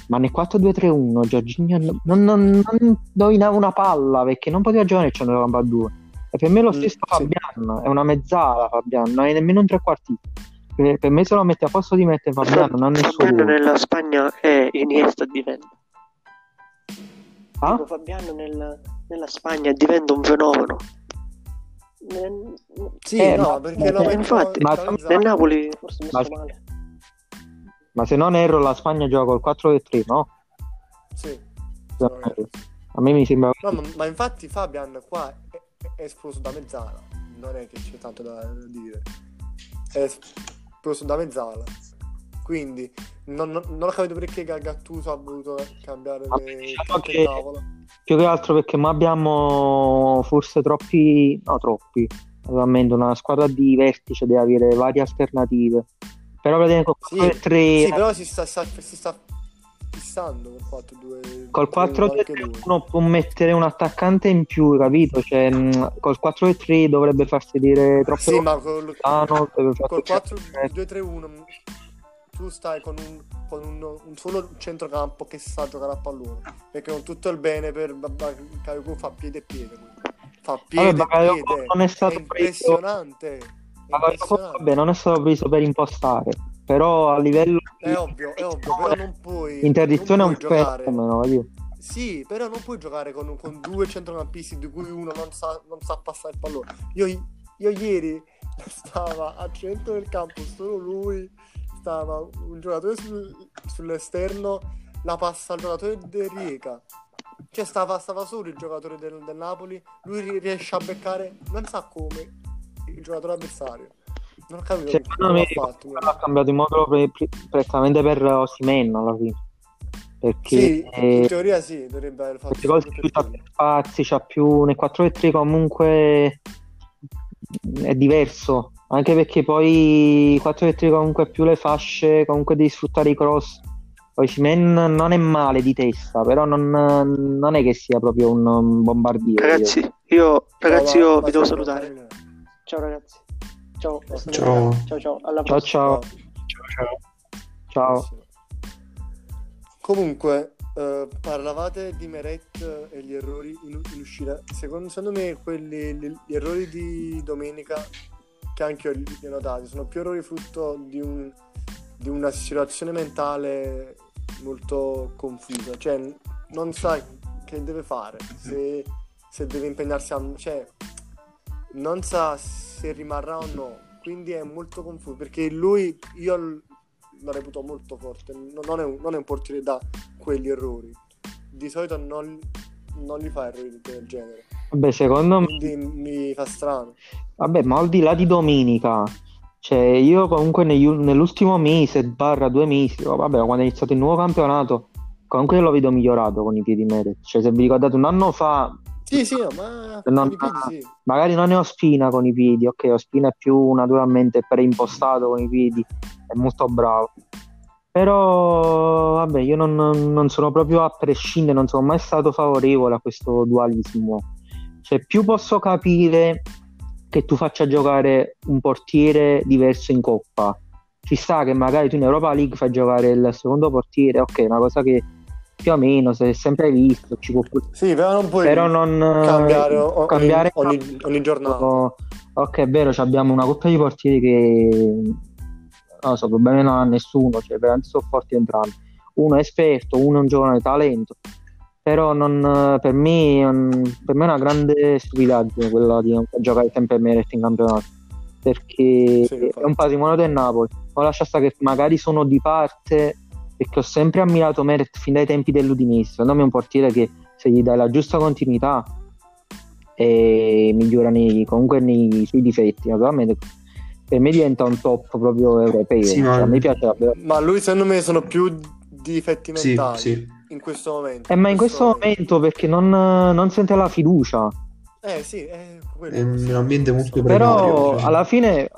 Ma nel 4-2-3-1 Giorginio non, non, non dominava una palla perché non poteva giocare nel centrocampo a due. E per me lo Mm, stesso sì. Fabian, è una mezzala Fabian, non è nemmeno un trequartista. Per, per me se lo mette a posto di mettere Fabian, non ha nessun Fabiano nella Spagna è Iniesta diventa. Ah? Fabiano nel- nella Spagna diventa un fenomeno. Nel, Sì, Eh, no, ma- perché lo eh, infatti, in ma- nel Napoli forse Ma- messo male. Ma se non erro la Spagna gioca col 4-3, no? Sì. Se non erro. A me mi sembra No, ma, ma infatti Fabian qua è, è esploso da mezzala, non è che c'è tanto da dire. È esploso da mezzala. Quindi non, non, non ho capito perché Ga- Gattuso ha voluto cambiare le diciamo che- tavola. più che altro perché ma abbiamo forse troppi, no troppi, ovviamente una squadra di vertice deve avere varie alternative. Però vedete col Sì, 4-3 Sì, però si sta, sta- si sta fissando col 4-2. col 4 anche lui. uno può mettere un attaccante in più, capito? Cioè, mh, col 4-3 dovrebbe far sedere troppo Sì, ma col, dovrebbe far col toccare- 4-2-3-1 tu stai con, un, con un, un solo centrocampo che sa giocare a pallone perché con tutto il bene per Bakayoko fa piede e piede fa piede e piede non è stato è impressionante è Allora, impressionante. vabbè, non è stato preso per impostare, però a livello è ovvio è ovvio però non puoi interdizione è non un puoi giocare fenomeno? Sì, però non puoi giocare con, con due centrocampisti di cui uno non sa, non sa passare il pallone. Io, io ieri stava a centro del campo solo lui, stava un giocatore sul- sull'esterno, la passa al giocatore del Rieka. Cioè stava, stava solo il giocatore del, del Napoli, lui ri- riesce a beccare, non sa come, il giocatore avversario. Non capito Secondo me ha cambiato il modulo pre- pre- prettamente per Osimen alla fine. Perché, Sì, in eh, teoria sì, dovrebbe aver fatto perché poi sempre più c'ha più spazi, c'ha più nel 4 3 comunque è diverso, anche perché poi 4 comunque più le fasce, comunque devi sfruttare i cross. Poi Cimen non è male di testa, però non, non è che sia proprio un, bombardiere. Ragazzi, io, ragazzi, io vi devo salutare. Ciao ragazzi. Ciao. Ciao. Ciao ciao. Alla Ciao prossima. ciao, Ciao, ciao. ciao. Comunque, eh, parlavate di Meret e gli errori in, in uscita. Secondo, secondo me, quelli, gli, gli errori di domenica, che anche io li, ho notati, sono più errori frutto di, un- di una situazione mentale molto confusa. Cioè, non sa che deve fare, se, se deve impegnarsi a... Cioè, non sa se rimarrà o no. Quindi è molto confuso, perché lui, io lo reputo molto forte, non è un, non è un portiere da quegli errori. Di solito non, non li fa errori del genere. Vabbè, secondo me, Quindi mi fa strano. vabbè, ma al di là di domenica, cioè io comunque negli ul- nell'ultimo mese, barra due mesi, o vabbè, quando è iniziato il nuovo campionato, comunque io lo vedo migliorato con i piedi Meret. Cioè, se vi ricordate un anno fa, Sì, sì, ma Non- piedi sì. magari non ne ho spina con i piedi, ok, Ospina è più naturalmente preimpostato con i piedi, è molto bravo. Però, vabbè, io non, non sono proprio a prescindere, non sono mai stato favorevole a questo dualismo. Cioè, più posso capire che tu faccia giocare un portiere diverso in Coppa. Ci sta che magari tu in Europa League fai giocare il secondo portiere, ok, una cosa che più o meno si è sempre visto, ci può Sì, però non puoi però non cambiare, o- ogni, cambiare ogni, ogni giornata. Oh, Ok, è vero, abbiamo una coppia di portieri che non so, problemi non ha nessuno, cioè veramente sono forti entrambi. Uno è esperto, uno è un giovane talento, però non- per, me, un- per me è una grande stupidaggine quella di non giocare sempre Meret in campionato, perché Sì, è un patrimonio del Napoli. Poi lascia stare che magari sono di parte, perché ho sempre ammirato Meret fin dai tempi dell'Udinese, secondo me è un portiere che se gli dai la giusta continuità e migliora nei- comunque nei suoi difetti naturalmente per me diventa un top proprio europeo Sì, Cioè, ma- a me piace davvero Ma lui secondo me sono più difetti Sì, mentali sì. in questo momento. eh, ma in questo momento perché non, non sente la fiducia Eh sì, è quello. È un ambiente molto però precario. cioè. alla fine eh,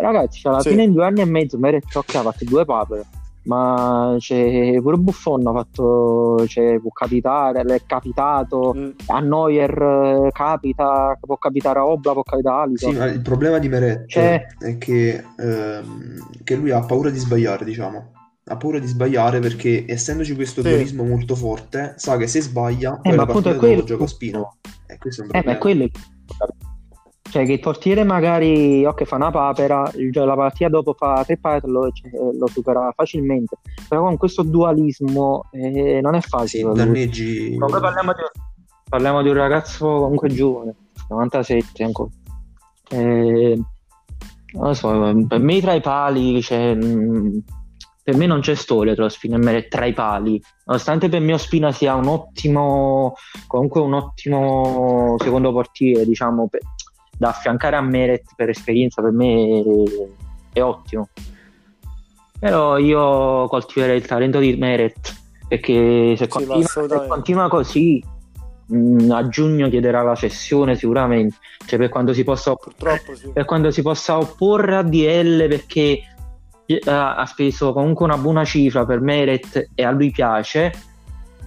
ragazzi alla Sì. fine in due anni e mezzo Meret ok ha fatto due papere ma c'è pure Buffon ha fatto cioè, può capitare l'è capitato Mm, a Neuer eh, capita può capitare a Obla può capitare a Alisson Sì, ma il problema di Meret Cioè- è che, ehm, che lui ha paura di sbagliare, diciamo. Ha paura di sbagliare perché, essendoci questo Sì. molto forte, sa che se sbaglia, poi Eh, la ma appunto partita è dopo quello gioca a spina. E questo è un Eh, ma problema. è quello il cioè che il portiere magari ok fa una papera la partita dopo fa tre papere lo, cioè, lo supera facilmente. Però con questo dualismo eh, non è Sì, facile. Lui. danneggi... comunque parliamo di, parliamo di un ragazzo comunque giovane 97 ancora. Eh, non lo so per me tra i pali cioè, mh, per me non c'è storia tra Ospina e Meret tra i pali. Nonostante per me Ospina sia un ottimo comunque un ottimo secondo portiere diciamo per- da affiancare a Meret per esperienza per me è, è ottimo. Però io coltiverei il talento di Meret perché se continua, se continua così mh, a giugno chiederà la cessione sicuramente. Cioè per quando si possa Purtroppo sì. per quando si possa opporre a DL perché eh, ha speso comunque una buona cifra per Meret e a lui piace,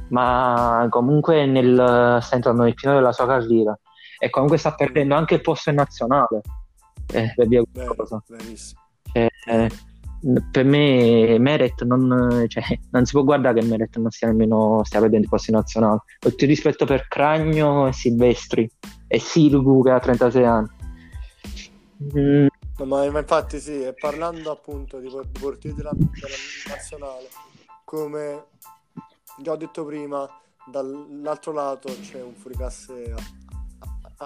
ma comunque nel, sta entrando nel pieno della sua carriera e comunque sta perdendo anche il posto in nazionale eh, per via questa cosa. Cioè, eh, per me Meret non, cioè, non si può guardare che Meret non stia nemmeno stia perdendo i posti in nazionale. Tutto il rispetto per Cragno e Silvestri e Sirgu che ha 36 anni. Mm, No, ma, infatti sì, e parlando appunto di, por- di portieri della, della nazionale, come già ho detto prima, dall'altro lato c'è un fuoriclasse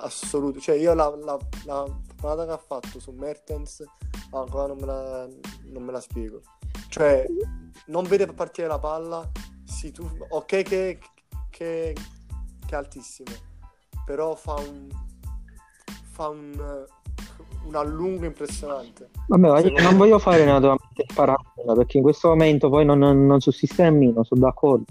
assoluto. Cioè io la, la, la parata che ha fatto su Mertens ancora non me la, non me la spiego. Cioè non vede partire la palla, si tu- ok che, che, che è altissimo, però fa un, fa un, un allungo impressionante. Vabbè, ma io non me- voglio fare naturalmente paragone perché in questo momento poi non, non sussiste nemmeno, sono d'accordo.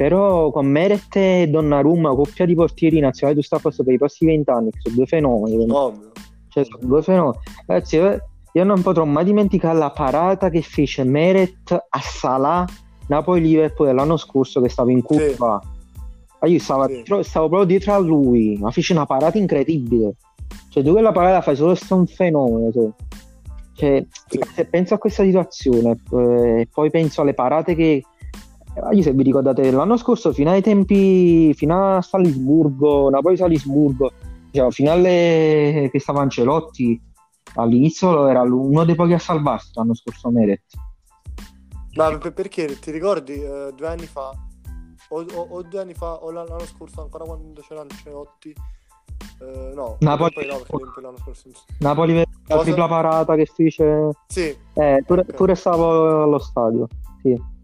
Però con Meret e Donnarumma, coppia di portieri nazionali, tu stai a posto per i prossimi vent'anni, sono due fenomeni. Ovvio. Cioè, sono due fenomeni. Ragazzi, io non potrò mai dimenticare la parata che fece Meret a Salah Napoli-Liverpool dell'anno scorso che stavo in curva. Ma Io stavo, Sì. dietro- stavo proprio dietro a lui, ma fece una parata incredibile. Cioè, tu quella parata fai solo sto un fenomeno. Cioè, Cioè, Sì. se penso a questa situazione eh, poi penso alle parate che io se vi ricordate l'anno scorso fino ai tempi fino a Salisburgo Napoli-Salisburgo diciamo, fino alle che stava Ancelotti all'inizio era uno dei pochi a salvarsi l'anno scorso Meret Ma per- perché ti ricordi eh, due anni fa, o, o- o due anni fa, o l'anno scorso, ancora quando c'era Ancelotti? Eh, no, Napoli- poi no, perché l'anno scorso. Napoli la Cosa? tripla parata che fece Sì, eh, pure, Ok. pure stavo allo stadio sì.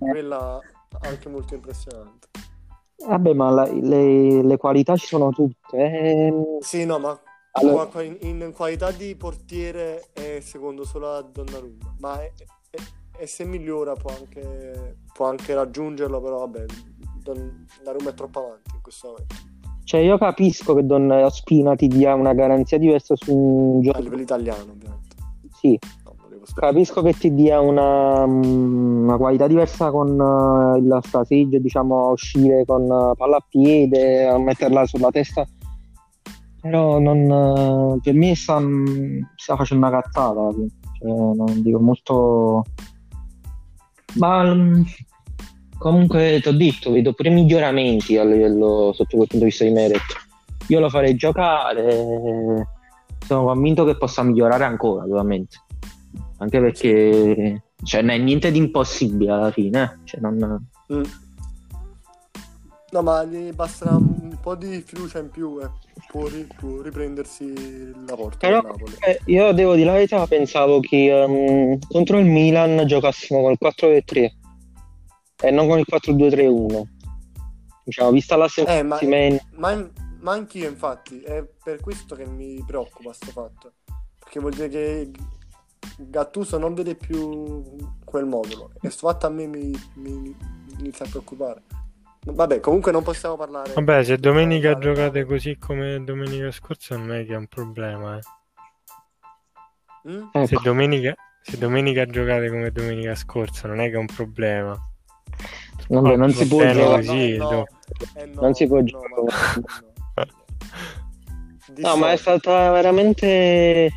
Quella anche molto impressionante. vabbè ma la- le, le qualità ci sono tutte eh. Sì, no, ma Allora- in, in qualità di portiere è secondo solo a Donnarumma, ma è- è- e se migliora può anche, può anche raggiungerlo, però vabbè, Donnarumma è troppo avanti in questo momento, Cioè, io capisco che Don Spina ti dia una garanzia diversa su un a gioco. livello italiano ovviamente. Sì. Capisco che ti dia una, mm, una qualità diversa con eh, il fraseggio, diciamo, a uscire con eh, palla a piede, a metterla sulla testa. Però non, eh, per me sta, mm, sta facendo una cazzata. Cioè, non dico molto. Ma mm, comunque ti ho detto, vedo pure miglioramenti a livello sotto quel punto di vista di Meret. Io lo farei giocare, sono convinto che possa migliorare ancora, ovviamente. Anche perché cioè, non è niente di impossibile alla fine. eh. Cioè, non- Mm. No, ma gli basterà un po' di fiducia in più e può, ri- può riprendersi la porta Però eh, io devo dire la verità, pensavo che ehm, contro il Milan giocassimo con il 4-3 e non con il 4-2-3-1. Diciamo, vista la Eh, ma, ma, ma anch'io infatti, è per questo che mi preoccupa sto fatto. Perché vuol dire che Gattuso non vede più quel modulo e sto fatto a me mi, mi inizia a preoccupare. Vabbè, comunque non possiamo parlare. Vabbè, se domenica parlare- giocate così come domenica scorsa non è che è un problema. eh. Mm? Se, Ecco, domenica, se domenica giocate come domenica scorsa non è che è un problema. vabbè, non si può giocare. così, no, do- eh no, Non si può no, giocare. no. No, ma è stata veramente.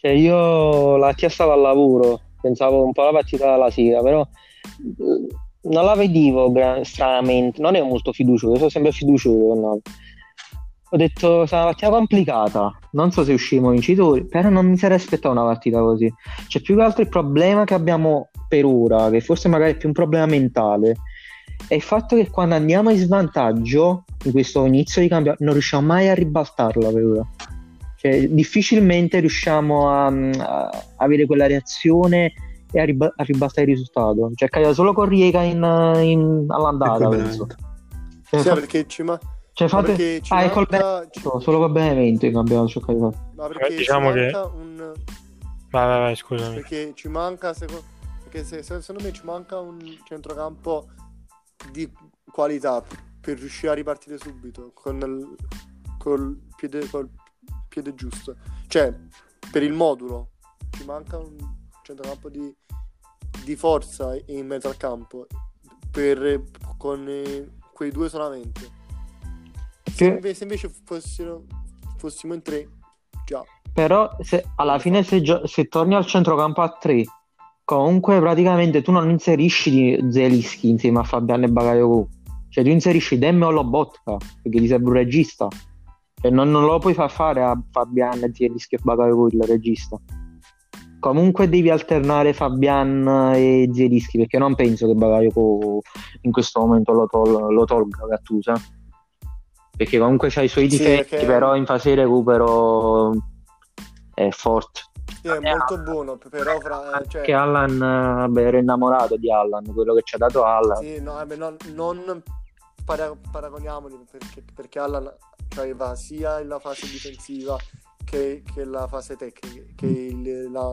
Cioè, io la tia stava al lavoro, pensavo un po' alla partita della sera, però eh, non la vedevo stranamente, non ero molto fiducioso, io sono sempre fiducioso. no. Ho detto, sarà una partita complicata, non so se usciremo vincitori, però non mi sarei aspettato una partita così. C'è più che altro il problema che abbiamo per ora, che forse magari è più un problema mentale, è il fatto che quando andiamo in svantaggio in questo inizio di campionato non riusciamo mai a ribaltarla per ora. Cioè, difficilmente riusciamo a, a avere quella reazione e a, riba- a ribaltare il risultato. Cioè, caduta solo con Riega in, in- all'andata, penso. Cioè, Sì, fa- perché ci, ma- cioè, ma fate... perché ci Ah, è col manca, ci- solo col Benevento in campionato cercato di fare. ma perché diciamo ci che- manca un Vai, vai, vai, scusami. perché ci manca secondo, perché se- se- secondo me ci manca un centrocampo di qualità per riuscire a ripartire subito con il col piede, col piede giusto cioè per il modulo ci manca un centrocampo di, di forza in mezzo al campo per con eh, quei due solamente se, Che- inve- se invece fossero, fossimo in tre già Però se, alla fine se, gio- se torni al centrocampo a 3, comunque praticamente tu non inserisci Zelischi insieme a Fabiano e Bakayoko. Cioè tu inserisci Demme o Lobotka, perché ti serve un regista. Non, non lo puoi far fare a Fabian, Zelischi e Bakayoko il regista. Comunque devi alternare Fabian e Zelischi, perché non penso che Bakayoko in questo momento lo, tol- lo tolga Gattuso. eh. Perché comunque c'ha i suoi Sì, difetti, perché- però in fase di recupero è forte. Sì, è molto buono però fra, eh, cioè, Che Allan, eh, vabbè, ero innamorato di Allan, quello che ci ha dato Allan. Sì, no, vabbè, non, non para- paragoniamoli perché, perché Allan aveva sia la fase difensiva che, che la fase tecnica. Che il- la...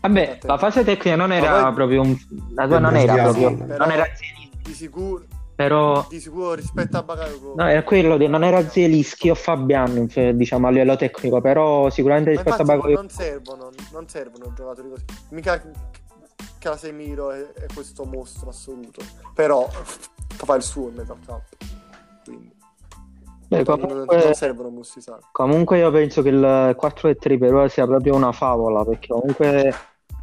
Vabbè, la fase tecnica non era poi- proprio un... La tua non era proprio... Allan. Però Non era di sicuro, Però Di sicuro rispetto a Bakayoko. no, era quello, di- non era Zielinski o Fabian, cioè, diciamo a livello tecnico, però sicuramente rispetto a Bakayoko non servono, non servono giocatori così. Mica Casemiro è, è questo mostro assoluto. Però fa il suo in al campo. Quindi Beh, comunque, non servono mostri sani. comunque io penso che il 4-3 per ora sia proprio una favola, perché comunque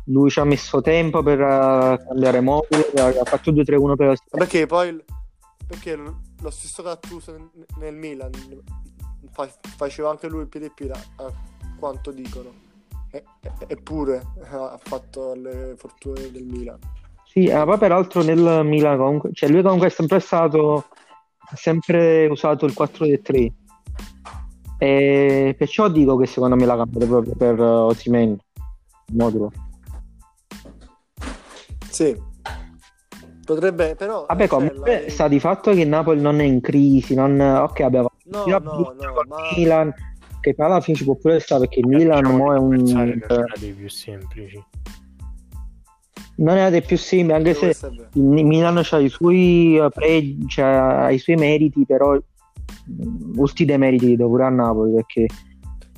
lui ci ha messo tempo per eh, cambiare modulo, ha fatto 2-3-1 per Ma Perché poi il- perché lo stesso Gattuso nel- Milan fa- faceva anche lui il e piede a quanto dicono. E- e- Eppure ha fatto le fortune del Milan. Sì, eh, poi peraltro nel Milan comunque, cioè lui comunque è sempre stato, ha sempre usato il 4-3 e perciò dico che secondo me la cambia proprio per Osimhen, il modulo. Sì. Potrebbe, però... Vabbè, cioè, comunque la- sta di fatto che il Napoli non è in crisi, non... ok, abbiamo No, fatto no, no, ma... Milan, che poi alla fine ci può pure stare perché il Milan Diciamo mo è un... dei più semplici. Non è dei più simili, anche se questo è vero. il Milan ha i suoi eh, pregi, c'ha i suoi meriti, però mh, molti dei meriti li do pure a Napoli perché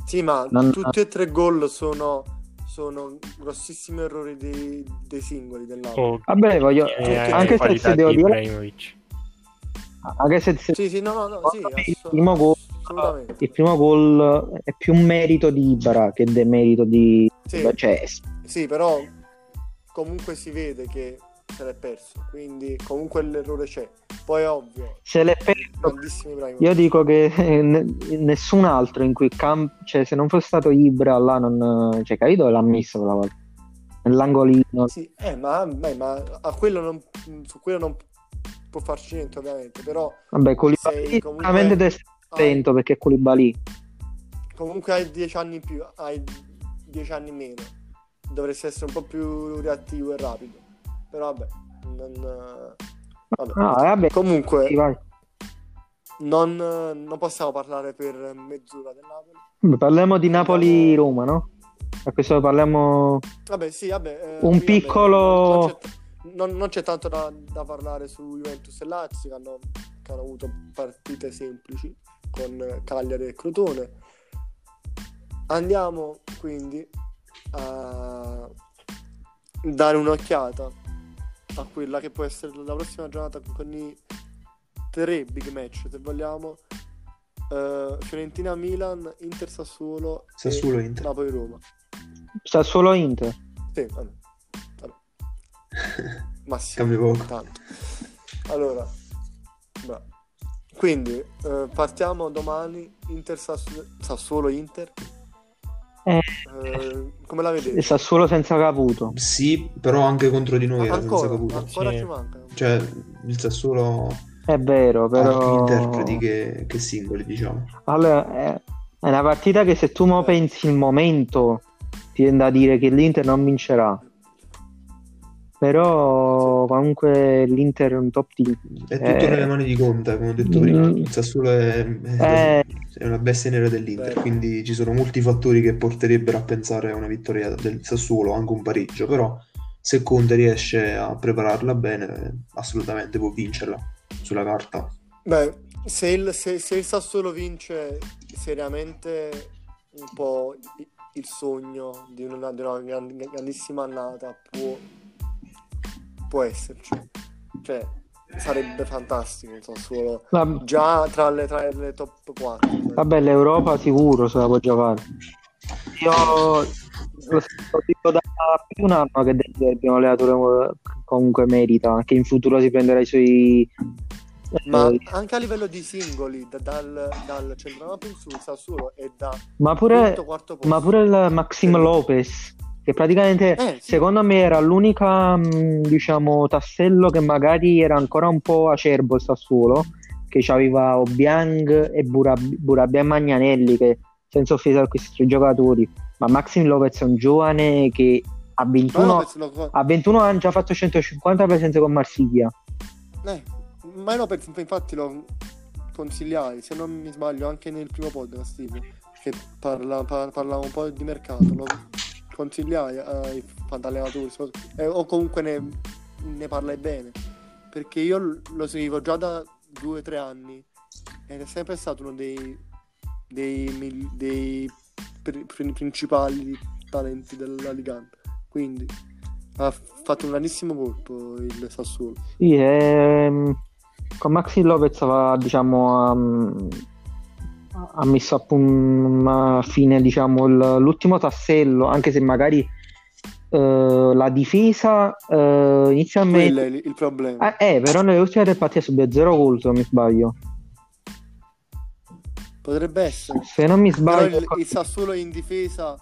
Sì, ma Non- tutti e tre gol sono, sono grossissimi errori dei, dei singoli del Napoli. O Vabbè, voglio- eh, anche se se devo di dire- anche se, se- Sì, sì, no, no, no, sì, il primo gol il primo gol è più un merito di Ibra che del merito di Sì, cioè, sì, però comunque si vede che se l'è perso, quindi comunque l'errore c'è. Poi ovvio, se l'è perso io dico che eh, ne- nessun altro in cui campo cioè se non fosse stato Ibra là non cioè capito? L'ha messo quella volta. Nell'angolino. Sì, eh, ma, beh, ma a quello non, su quello non può farci niente ovviamente, però vabbè Koulibaly comunque- sicuramente deve stare attento perché Koulibaly comunque hai 10 anni in più, hai 10 anni in meno, dovresti essere un po' più reattivo e rapido, però vabbè, non, vabbè. ah vabbè comunque sì, non, non possiamo parlare per mezz'ora del Napoli. Parliamo di Napoli-Roma no? a questo parliamo Vabbè, sì, vabbè. eh, Un qui, vabbè, piccolo- Non c'è, non- c'è tanto da, da parlare su Juventus e Lazio, che hanno, che hanno avuto partite semplici con eh, Cagliari e Crotone. Andiamo quindi a dare un'occhiata a quella che può essere la prossima giornata con i tre big match, se vogliamo. Eh, Fiorentina-Milan, Inter-Sassuolo e Sassuolo-Inter. Napoli-Roma. sta solo Inter Sì, vabbè. Vabbè. Ma sì, Cambia poco. tanto. Allora, beh. quindi eh, partiamo domani Inter Sassu- Sassuolo Inter. Eh. Eh, come la vedete? sta solo senza Caputo Sì, però anche contro di noi era senza ancora, Caputo. ancora Sì. ci manca. Cioè, il Sassuolo è vero ha però più interpreti che, che singoli, diciamo. Allora, è, è una partita che se tu mo Eh. pensi il momento ti viene da dire che l'Inter non vincerà. Però comunque l'Inter è un top team. È tutto Eh. nelle mani di Conte, come ho detto prima. Mm. Il Sassuolo è, è- Eh. è una bestia nera dell'Inter, Beh. quindi ci sono molti fattori che porterebbero a pensare a una vittoria del Sassuolo, anche un pareggio, però se Conte riesce a prepararla bene, assolutamente può vincerla sulla carta. Beh, se il, se- se il Sassuolo vince seriamente un po' il sogno di una, di una gran- grandissima annata può, può esserci. Cioè, sarebbe fantastico il Sassuolo. Vabbè, Già tra le, tra le top 4. vabbè, l'Europa sicuro se la può giocare. Io lo dico da più un anno che Del Zerbi è un allenatore comunque merita, che in futuro si prenderà i suoi... Ma eh, anche a livello di singoli, da- dal, dal centrocampo in su, Sassuolo è da ma pure, quinto, quarto posto. ma pure il Maxim Eh. Lopez, che praticamente Eh, sì. secondo me era l'unica, mh, diciamo, tassello che magari era ancora un po' acerbo il Sassuolo, che aveva Obiang e Burab- Burabia e Magnanelli, che senza offesa a questi tre giocatori, ma Maxim Lopez è un giovane che a Ma 21, Lopez lo- a 21 anni ha già fatto 150 presenze con Marsiglia. Eh, ma Lopez infatti lo consigliai, se non mi sbaglio, anche nel primo podcast che parla, par- parlava un po' di mercato, lo consigliai ai fantallenatori eh, o comunque ne, ne parlai bene. perché io lo seguivo già da due o tre anni ed è sempre stato uno dei, dei, dei pri- pri- principali talenti della Liga. Quindi ha fatto un grandissimo colpo il Sassuolo. Sì, ehm, con Maxi Lopez aveva, diciamo, um, ha messo a pun- a fine diciamo, il- l'ultimo tassello, anche se magari eh, la difesa eh, inizialmente... Quello è il, problema. Ah, eh, però nelle ultime tre partite subito 0 gol, se non mi sbaglio. Potrebbe essere. Se non mi Però sbaglio... il, il Sassuolo in difesa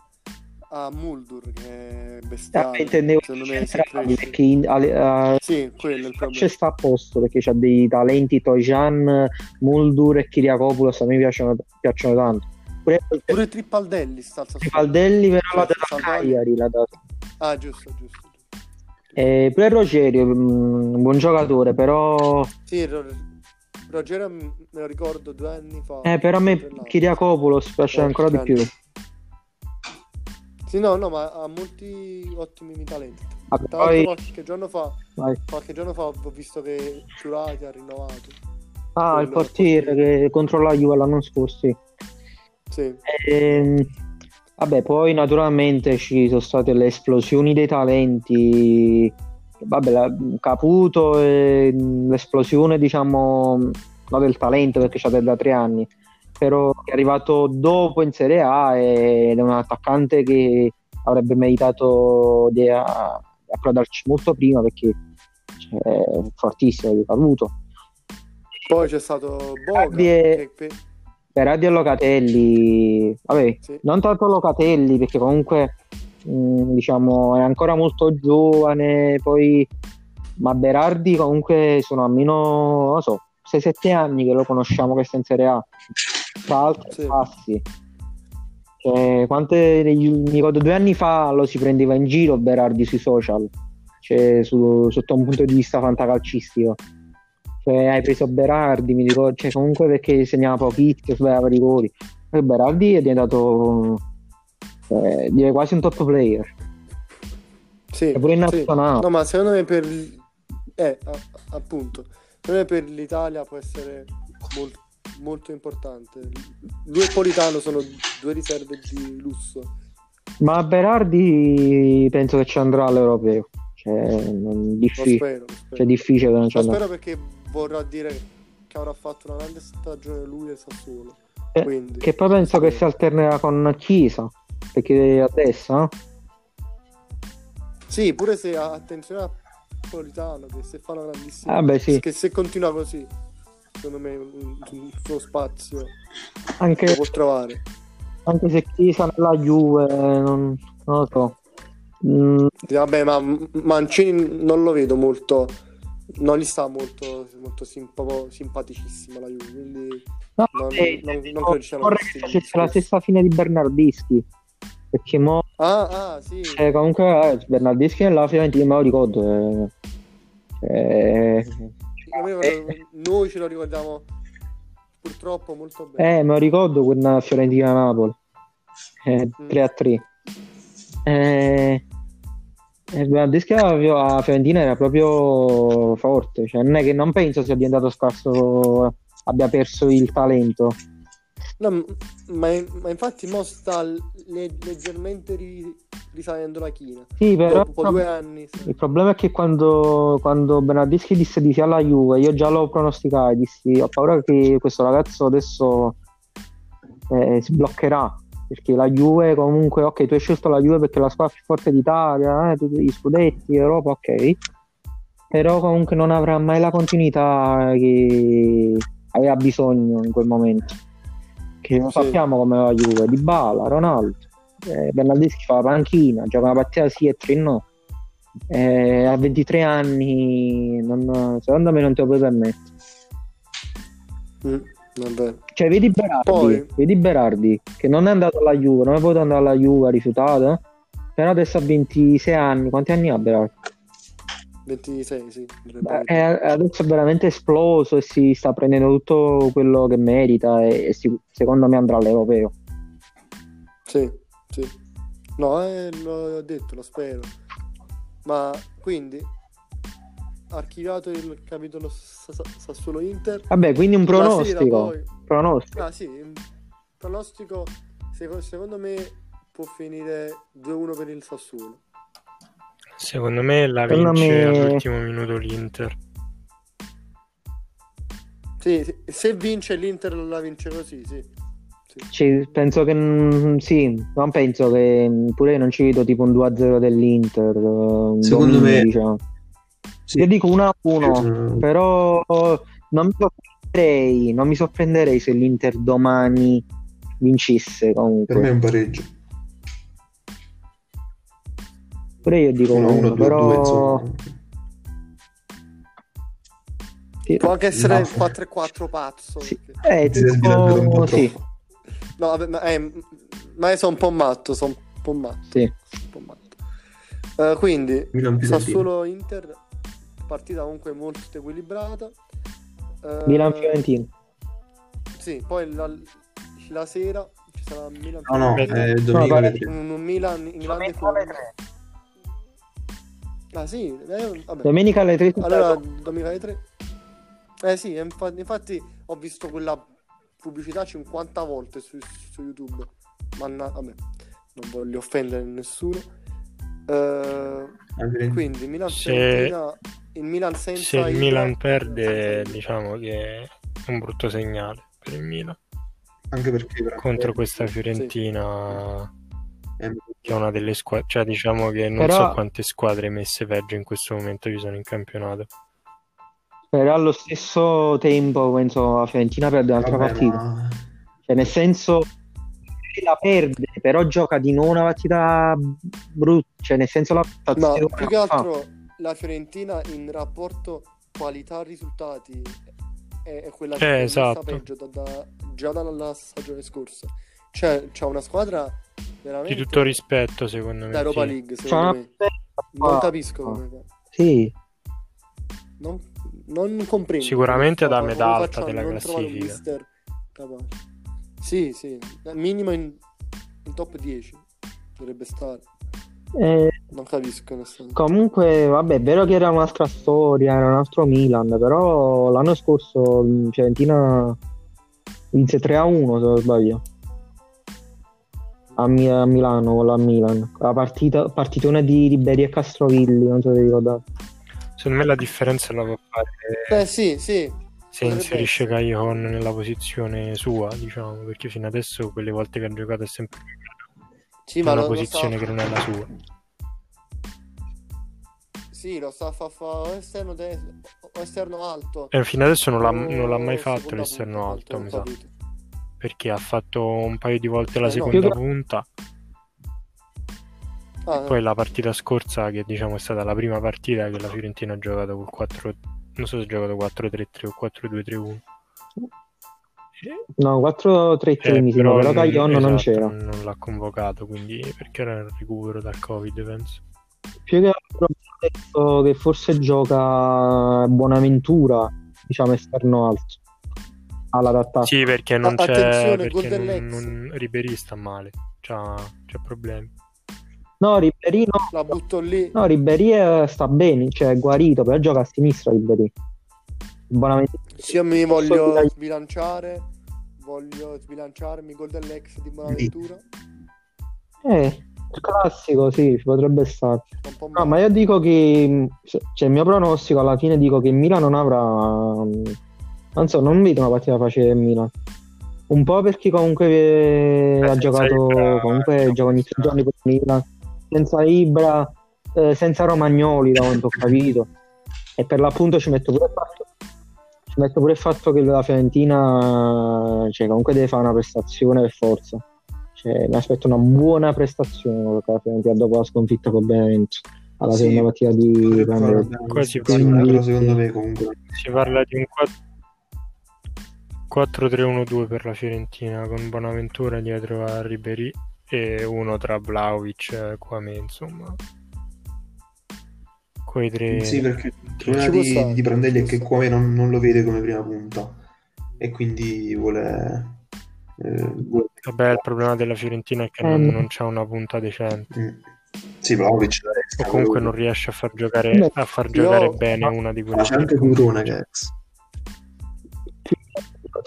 a Muldur, che è Eh, bestiale. intendevo Secondo me perché in- eh, Sì, quello è il c'è problema. sta a posto perché c'ha dei talenti Tojan, Muldur e Kiriakopoulos a me piacciono, piacciono tanto pure Pure Trippaldelli sta al. Faldelli però l'ha Cioè, dato a Salvagli. Cagliari l'ha dato. Ah, giusto, giusto. giusto. E pure Rogerio mm, un buon giocatore però Sì, Ro- Rogero m- me lo ricordo due anni fa. eh, però a me. Kiriakopoulos piace Eh, ancora di più Sì, no, no, ma ha molti ottimi talenti. Vabbè, Tra poi qualche giorno fa, vai. qualche giorno fa ho visto che Giurati ha rinnovato. ah il quello- portiere che contro la Juve l'anno scorso sì. Sì. Ehm, vabbè, poi naturalmente ci sono state le esplosioni dei talenti. Vabbè, la- Caputo e l'esplosione, diciamo, no, del talento perché c'ha da tre anni, però è arrivato dopo in Serie A ed è un attaccante che avrebbe meritato di a- approdarci molto prima perché cioè, è fortissimo di Caputo. Poi c'è stato Boga. Berardi e- che Berardi e Locatelli, vabbè, Sì. non tanto Locatelli perché comunque mh, diciamo è ancora molto giovane, poi ma Berardi comunque sono almeno, non so, 6-7 anni che lo conosciamo che sta in Serie A. Tra altri Sì. passi. Cioè, quante, mi ricordo due anni fa lo si prendeva in giro Berardi sui social, cioè, su- sotto un punto di vista fantacalcistico. Cioè, hai preso Berardi, mi ricordo, cioè, comunque perché segnava pochissimo, sbagliava rigori. Poi Berardi è diventato eh, direi quasi un top player. Sì, È pure in sì. nazionale. No, ma secondo me per... Eh, appunto. Secondo me per l'Italia può essere mol- molto importante. Lui e Politano sono due riserve di lusso. Ma Berardi penso che ci andrà all'europeo. Cioè, non- Lo diffi- spero. Lo spero. cioè, difficile che non ci Lo andrà. spero perché vorrà dire che avrà fatto una grande stagione lui e Sassuolo. Eh, Quindi, Che poi penso che si alternerà con Chiesa, perché a destra, no? Sì, pure se attenzione a Politano, che se fa una grandissima... Ah, beh, sì. Che se continua così, secondo me un suo spazio Anche, può trovare. anche se Chiesa nella Juve, non, non lo so. Mm, Vabbè, ma Mancini non lo vedo molto... Non gli sta molto, molto sim- proprio simpaticissima la Juve, quindi... no, Non- eh, non- non no, credo ci siano la stessa fine di Bernardeschi. Perché mo, Ah, ah, sì. eh, comunque eh, Bernardeschi nella Fiorentina me lo ricordo. eh, eh, Noi- Noi ce lo ricordiamo purtroppo molto bene. Eh, me lo ricordo quella Fiorentina-Napoli. Eh, Mm. 3 a 3. Eh, eh, Bernardeschi alla a Fiorentina era proprio forte. Cioè, non è che non penso sia diventato scarso, abbia perso il talento. No, ma, ma infatti mo sta le- leggermente ri- risalendo la china. Sì, però Dopo due anni. sì. il problema è che quando, quando Bernardeschi disse di sì alla Juve, io già l'ho pronosticato, dissi ho paura che questo ragazzo adesso eh, si bloccherà. Perché la Juve comunque, ok, tu hai scelto la Juve perché è la squadra più forte d'Italia, eh, tutti gli scudetti, Europa, ok. Però comunque non avrà mai la continuità che aveva bisogno in quel momento. Che non Sì. sappiamo come va la Juve, Di Bala, Ronaldo. Eh, Bernardeschi fa la panchina, gioca una partita sì e tre no. Eh, a 23 anni, non- secondo me non te lo puoi permettere. Mm, vabbè. Cioè, vedi Berardi, Poi- vedi Berardi che non è andato alla Juve, non è potuto andare alla Juve, ha rifiutato. Però adesso ha 26 anni. Quanti anni ha Berardi? 26, sì. è- adesso è veramente esploso e si sta prendendo tutto quello che merita e, e si- secondo me andrà all'europeo. Sì, sì. No, eh, l'ho detto, lo spero. Ma quindi archiviato il capitolo Sa- Sa- Sassuolo Inter. Vabbè, quindi un La sera pronostico. poi- Pronostico. Ah sì, un pronostico seco- secondo me può finire 2-1 per il Sassuolo. Secondo me la Secondo vince me- all'ultimo minuto l'Inter. Sì, sì, se vince l'Inter la vince così, sì. Sì. Penso che sì, non penso che pure io non ci vedo tipo un 2-0 dell'Inter. eh, Secondo me- diciamo. Sì. Io dico 1-1, Eh, però non mi sorprenderei, non mi sorprenderei se l'Inter domani vincesse comunque. per me è un pareggio. Pure io dico 1-1, 1 2-2, però insomma. Può anche essere No. 4-4 pazzo. Sì. perché- eh, tipo, sì. No, vabbè, ma, eh, ma io sono un po' matto, sono un po' matto. sì. un po' matto. Eh, quindi, Fiorentina. Sassuolo-Inter, partita comunque molto equilibrata. Eh, Milan Fiorentina. Sì, poi la, la sera ci sarà Milan No, no, domenica pare- 3. un, un Milan in grande forma. Ah sì, eh, vabbè. Domenica alle 3 Allora, domenica alle 3. Eh sì, infa- infatti ho visto quella pubblicità 50 volte su, su YouTube. Ma na- vabbè, non voglio offendere nessuno. Eh, quindi Milan Se- Fiorentina, il Milan senza Se il Ibra- Milan perde, senza- diciamo che è un brutto segnale per il Milan Anche perché contro questa Fiorentina che è una delle squadre, cioè diciamo che non Però- so quante squadre messe peggio in questo momento ci sono in campionato. Però allo stesso tempo penso la Fiorentina perde un'altra vabbè, partita. ma- Cioè, nel senso, la perde, però gioca di nuovo una partita brutta. Cioè, nel senso, la No, prestazione più che la fa. altro la Fiorentina in rapporto qualità-risultati è, è quella che Eh, è messa esatto. peggio da- da- già dalla stagione scorsa. Cioè, c'è una squadra Di veramente tutto rispetto, secondo me. da Europa sì. League, secondo me. Non capisco come. Sì, Non, non comprendo. Sicuramente da metà alta facciamo a della non trovare un classifica. mister capace. Sì, sì, minimo in, in top 10 dovrebbe stare. Eh, Non capisco onestamente. comunque, vabbè, è vero che era un'altra storia, era un altro Milan, però l'anno scorso Fiorentina vinse 3-1, se non sbaglio. A, Mi- a Milano con la Milan. La partita, partitone di Ribery e Castrovilli, non so se ricordate. Secondo me la differenza la può fare Eh sì, sì. se inserisce. Callejon nella posizione sua, diciamo, perché fino adesso quelle volte che ha giocato è sempre Sì, ma una lo, lo posizione sta- che non è la sua. Sì, lo sta a fa, fa esterno o esterno alto. E fino adesso non l'ha, non l'ha mai fatto l'esterno alto, mi sa, capito. Perché ha fatto un paio di volte la Eh, no. seconda che- punta, Ah, poi la partita scorsa, che diciamo è stata la prima partita che la Fiorentina ha giocato col 4, non so se ha giocato 4-3-3 o 4-2-3-1. No, 4-3-3 Eh, mi sembra, però non- Caglion non esatto, c'era. Non l'ha convocato, quindi perché era il recupero dal Covid, penso. Più che altro ho detto che forse gioca Buonaventura, diciamo esterno alto, alla d'attacco. Sì, perché non c'è attenzione, gol perché non, non, Ribéry sta male, c'ha, c'ha problemi. No, Ribery no, la butto lì. no, Ribery è- sta bene, cioè è guarito, però gioca a sinistra Ribery. Buonaventura. Se io mi voglio sbilanciare, voglio sbilanciarmi gol dell'ex di Bonaventura. Eh, il classico, sì, ci potrebbe stare. No, ma io dico che, cioè il mio pronostico alla fine dico che il Milan non avrà, non so, non vedo una partita facile del Milan. Un po' perché comunque eh, ha giocato, Ibra, comunque gioca ogni tre giorni con il Milan, senza Ibra, eh, senza Romagnoli da quanto ho capito. E per l'appunto ci metto pure il fatto, ci metto pure il fatto che la Fiorentina, cioè comunque deve fare una prestazione per forza. Cioè, mi aspetto una buona prestazione la Fiorentina dopo la sconfitta con Benevento alla Sì, seconda partita di prestazione, quindi- però secondo me comunque Si parla di un 4 4-3-1-2 per la Fiorentina con Bonaventura dietro a Ribéry e uno tra Vlaovic e Kwame, insomma. Quei tre sì perché il problema di, stare, di Prandelli è che Quame non, non lo vede come prima punta e quindi vuole, eh, vuole- Vabbè, il problema della Fiorentina è che Eh, non, no. non c'è una punta decente. Mm. Sì, Vlahovic da O comunque non riesce a far giocare, Beh, a far io- giocare bene ma- una di quelle c'è anche. Curone che è ex.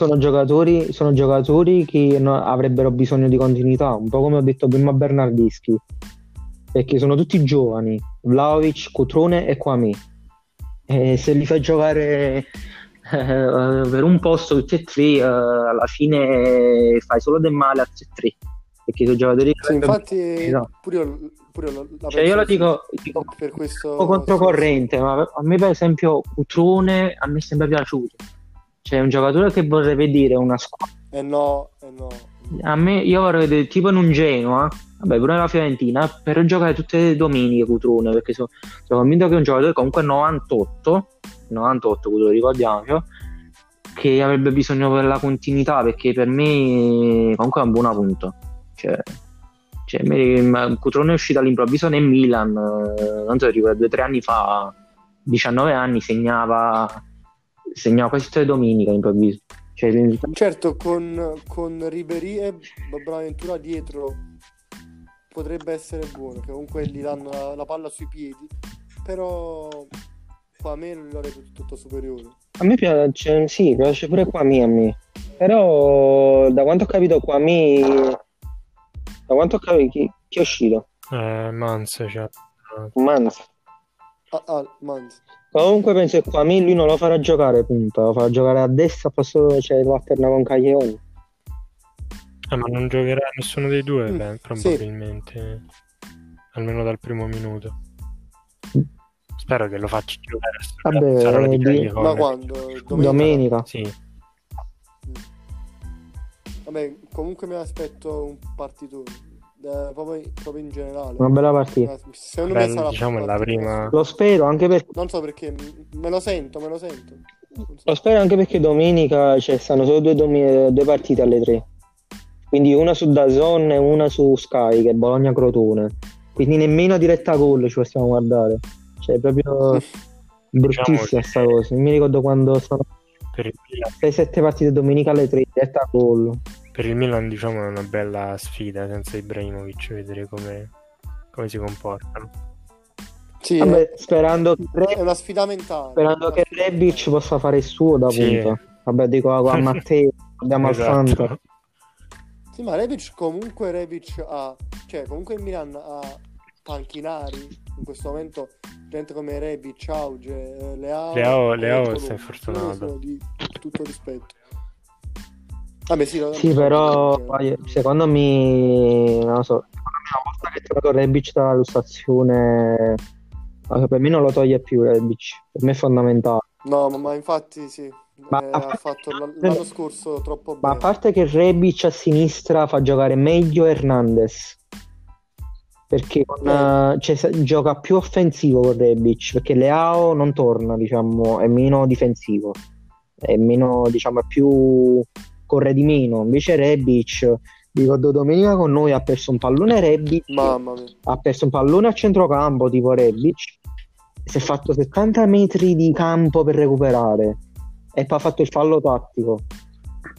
Sono giocatori, sono giocatori che no- avrebbero bisogno di continuità, un po' come ho detto prima Bernardeschi, perché sono tutti giovani, Vlaovic, Cutrone e Kwame. E se li fai giocare eh, per un posto tutti e tre, eh, alla fine fai solo del male a tutti e tre, perché sono giocatori Sì, infatti bisogno pure io, pure io la Cioè, io penso dico, dico per questo controcorrente, ma a me per esempio Cutrone a me è sempre piaciuto. Cioè, un giocatore che vorrei vedere una squadra. Eh no, eh no. A me io vorrei vedere tipo in un Genoa, vabbè, pure nella Fiorentina, per giocare tutte le domeniche Cutrone, perché so- sono convinto che è un giocatore comunque 98, 98, lo ricordiamoci, che avrebbe bisogno per la continuità, perché per me comunque è un buon punto. Cioè, cioè, Cutrone è uscito all'improvviso nel Milan, eh, non so, ricordo, due o tre anni fa, 19 anni, segnava, segnava quasi tutte le domeniche all'improvviso. Cioè, Certo, con, con Ribery e Bonaventura dietro potrebbe essere buono, che comunque gli danno la, la palla sui piedi, però qua a me non lo reputo tutto superiore. A me piace, sì, piace pure Kwame a me. Però da quanto ho capito Kwame, da quanto ho capito chi, chi è uscito? Eh, Mans, cioè, Manz. Ah, ah, Manz. Comunque penso che Kwame lui non lo farà giocare, punto. Lo farà giocare a destra, al posto cioè lo alterna con Caglioni. eh, ma non giocherà nessuno dei due, Mm, beh, sì. probabilmente, almeno dal primo minuto. Spero che lo faccia giocare. Vabbè, sarà di- di Ma quando? Domenica? Domenica. Sì, Vabbè, comunque mi aspetto un partitone, eh, proprio, proprio in generale. Una bella partita. Secondo me Beh, sarà diciamo la prima- Lo spero anche perché Non so perché, me lo sento, me lo sento. So. Lo spero anche perché domenica cioè, stanno solo due, domi- due partite alle tre. Quindi una su DAZN e una su Sky, che è Bologna-Crotone. Quindi nemmeno diretta gol ci possiamo guardare. Cioè, è proprio bruttissima che- sta cosa. Non mi ricordo quando sono per il Milan, 6-7 partite domenica alle tre, diretta gol. Per il Milan, diciamo è una bella sfida senza Ibrahimovic, vedere come, come si comportano. Sì, Vabbè, è, sperando che, è una sfida mentale. sperando che Rebic possa fare il suo da Sì. punta. Vabbè, dico a a Matteo, abbiamo al Fanta. Esatto. Sì, ma Rebic comunque Rebic ha, cioè comunque il Milan ha panchinari in questo momento gente come Rebic, Auge, eh, Leao, Leao- Leao Colombo. sta infortunato. Di tutto rispetto. Vabbè, sì, Sì, però vai- secondo me, non lo so, secondo me una volta che è trovato Rebic dalla lussazione, eh, per me non lo toglie più Rebic, per me è fondamentale. No, ma, ma infatti sì, Ma eh, a ha parte- fatto l'anno scorso troppo Ma a bene. parte che Rebic a sinistra fa giocare meglio Hernandez, perché con, eh, cioè, se- gioca più offensivo con Rebic, perché Leao non torna, diciamo, è meno difensivo, è meno, diciamo, è più corre di meno. Invece Rebic, ricordo domenica con noi ha perso un pallone Rebic, Mamma mia. ha perso un pallone a centrocampo tipo Rebic, si è fatto 70 metri di campo per recuperare e poi ha fatto il fallo tattico.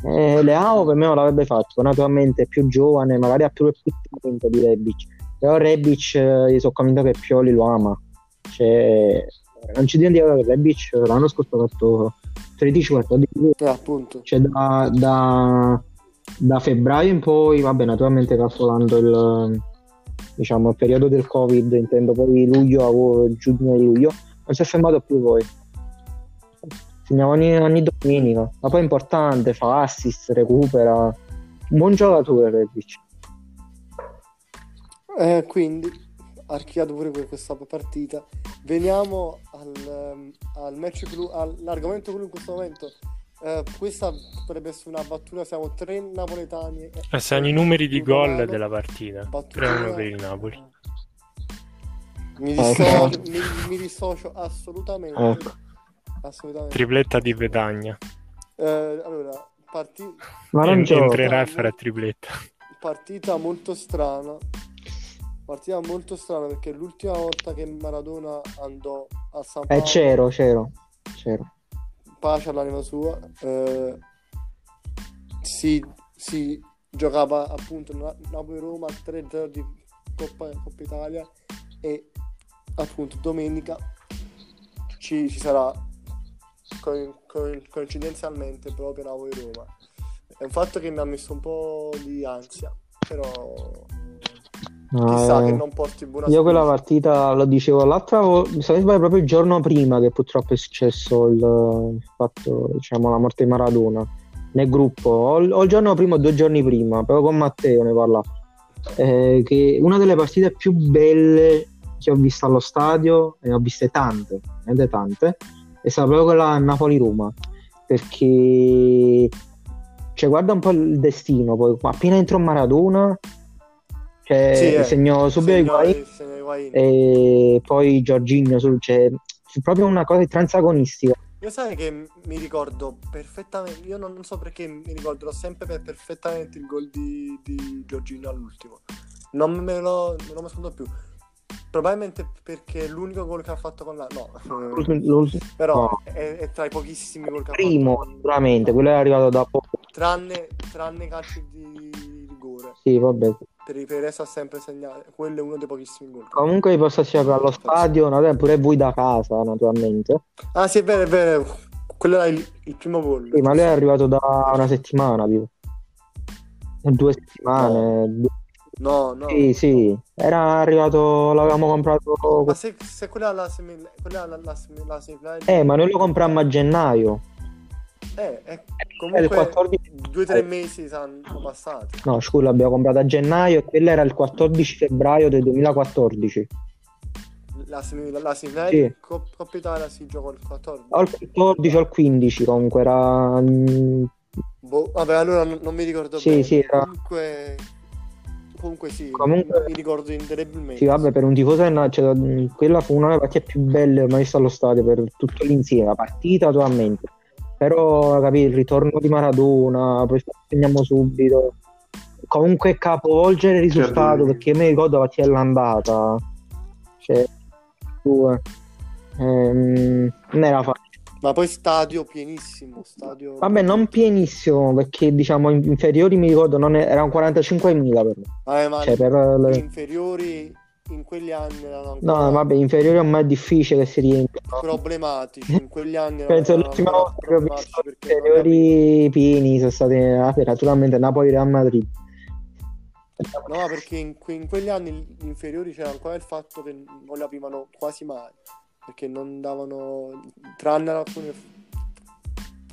Eh, Leao per me non l'avrebbe fatto, naturalmente è più giovane, magari ha più il talento di Rebic, però Rebic eh, io sono convinto che Pioli lo ama. Cioè, non ci dimentichiamo che Rebic l'anno scorso ha fatto 13-14 gol. Eh, appunto. Cioè, da, da- da febbraio in poi, vabbè, naturalmente calcolando il, diciamo, il periodo del Covid, intendo poi luglio, giugno e luglio, non si è fermato più poi. Segnava ogni, ogni domenica, ma poi è importante, fa assist, recupera. Buon giocatore, Rebic. Eh, quindi, archiato pure que- questa partita. Veniamo al, ehm, al match clou, all'argomento clou in questo momento. Eh, questa potrebbe essere una battuta, siamo tre napoletani. e- E segnano i numeri di gol della partita. Battutina- 3-1 per il Napoli. Mi Eh, dissocio, mi, mi dissocio assolutamente. Ecco. Assolutamente. Tripletta di Vedagna. Eh, allora, parti- Ma non entrerà e farà tripletta. partita molto strana. Partita molto strana perché l'ultima volta che Maradona andò a San Eh, Paolo, c'ero, c'ero, c'ero. pace all'anima sua, eh, si, si giocava appunto Na- Napoli-Roma 3-0 di Coppa, Coppa Italia e appunto domenica ci, ci sarà co- co- coincidenzialmente proprio Napoli-Roma. È un fatto che mi ha messo un po' di ansia, però chissà Eh, che non porti buona Io quella partita lo dicevo l'altra volta, non sbaglio proprio il giorno prima che purtroppo è successo il, il fatto, diciamo, la morte di Maradona. Nel gruppo, o, il- o il giorno prima o due giorni prima, proprio con Matteo ne parlavo, eh, che una delle partite più belle che ho visto allo stadio, e ne ho viste tante, veramente tante, è stata proprio quella Napoli-Roma, perché cioè, guarda un po' il destino, poi appena entrò Maradona, cioè, Sì, eh. segnò subito Segno- Higuain Higuain. e poi Giorginio sul- cioè, proprio una cosa transagonistica Io sai che mi ricordo perfettamente, io non, non so perché mi ricorderò sempre per- perfettamente il gol di, di Giorgino all'ultimo. Non me lo, non lo nascondo più. Probabilmente perché è l'unico gol che ha fatto con la... No, però no. è, è tra i pochissimi gol che ha primo fatto. con- sicuramente quello è arrivato dopo Tranne, tranne calci di rigore. sì vabbè Per i per il resto ha sempre segnato. Quello è uno dei pochissimi gol. comunque vi posso assicurare allo stadio vabbè, pure voi da casa naturalmente Ah sì, è vero, è vero. Quello era il, il primo gol. sì, ma lui è arrivato da una settimana tipo due settimane due- No, no. sì sì era arrivato l'avevamo comprato Ma se, se quella è la semi, semi- semifinale di- eh ma noi lo comprammo a gennaio Eh, eh, È comunque il 14 due o tre mesi sono passati. no scusa l'abbiamo comprato a gennaio e quello era il 14 febbraio del 2014 La, la, la semifinale Sì. Coppa Italia si gioca il 14. o il 14 o il 15 comunque era mm, Boh, vabbè, allora non, non mi ricordo Sì, bene. sì, era- Comunque, comunque sì, Comunque- mi ricordo indelebilmente. Sì, vabbè, per un tifoso Na- cioè, quella fu una delle partite più belle mai viste allo stadio per tutto l'insieme, la partita totalmente. Però, capì, il ritorno di Maradona, poi segniamo subito. Comunque capovolgere il risultato, Certo. perché mi ricordo la partita dell'andata. Cioè, due. Ehm, non era facile. Ma poi stadio pienissimo, stadio... Vabbè, non pienissimo, perché diciamo in- inferiori mi ricordo non è- erano 45.000 per me. Ma Cioè, per le- inferiori in quegli anni erano ancora No, vabbè, inferiori ormai è difficile che si riempiano. problematici. In quegli anni Penso l'ultima volta che ho visto inferiori pieni sono state naturalmente Napoli Real Madrid. No, perché in, que- in quegli anni gli inferiori c'era ancora il fatto che non li aprivano quasi mai, perché non davano, tranne alcune,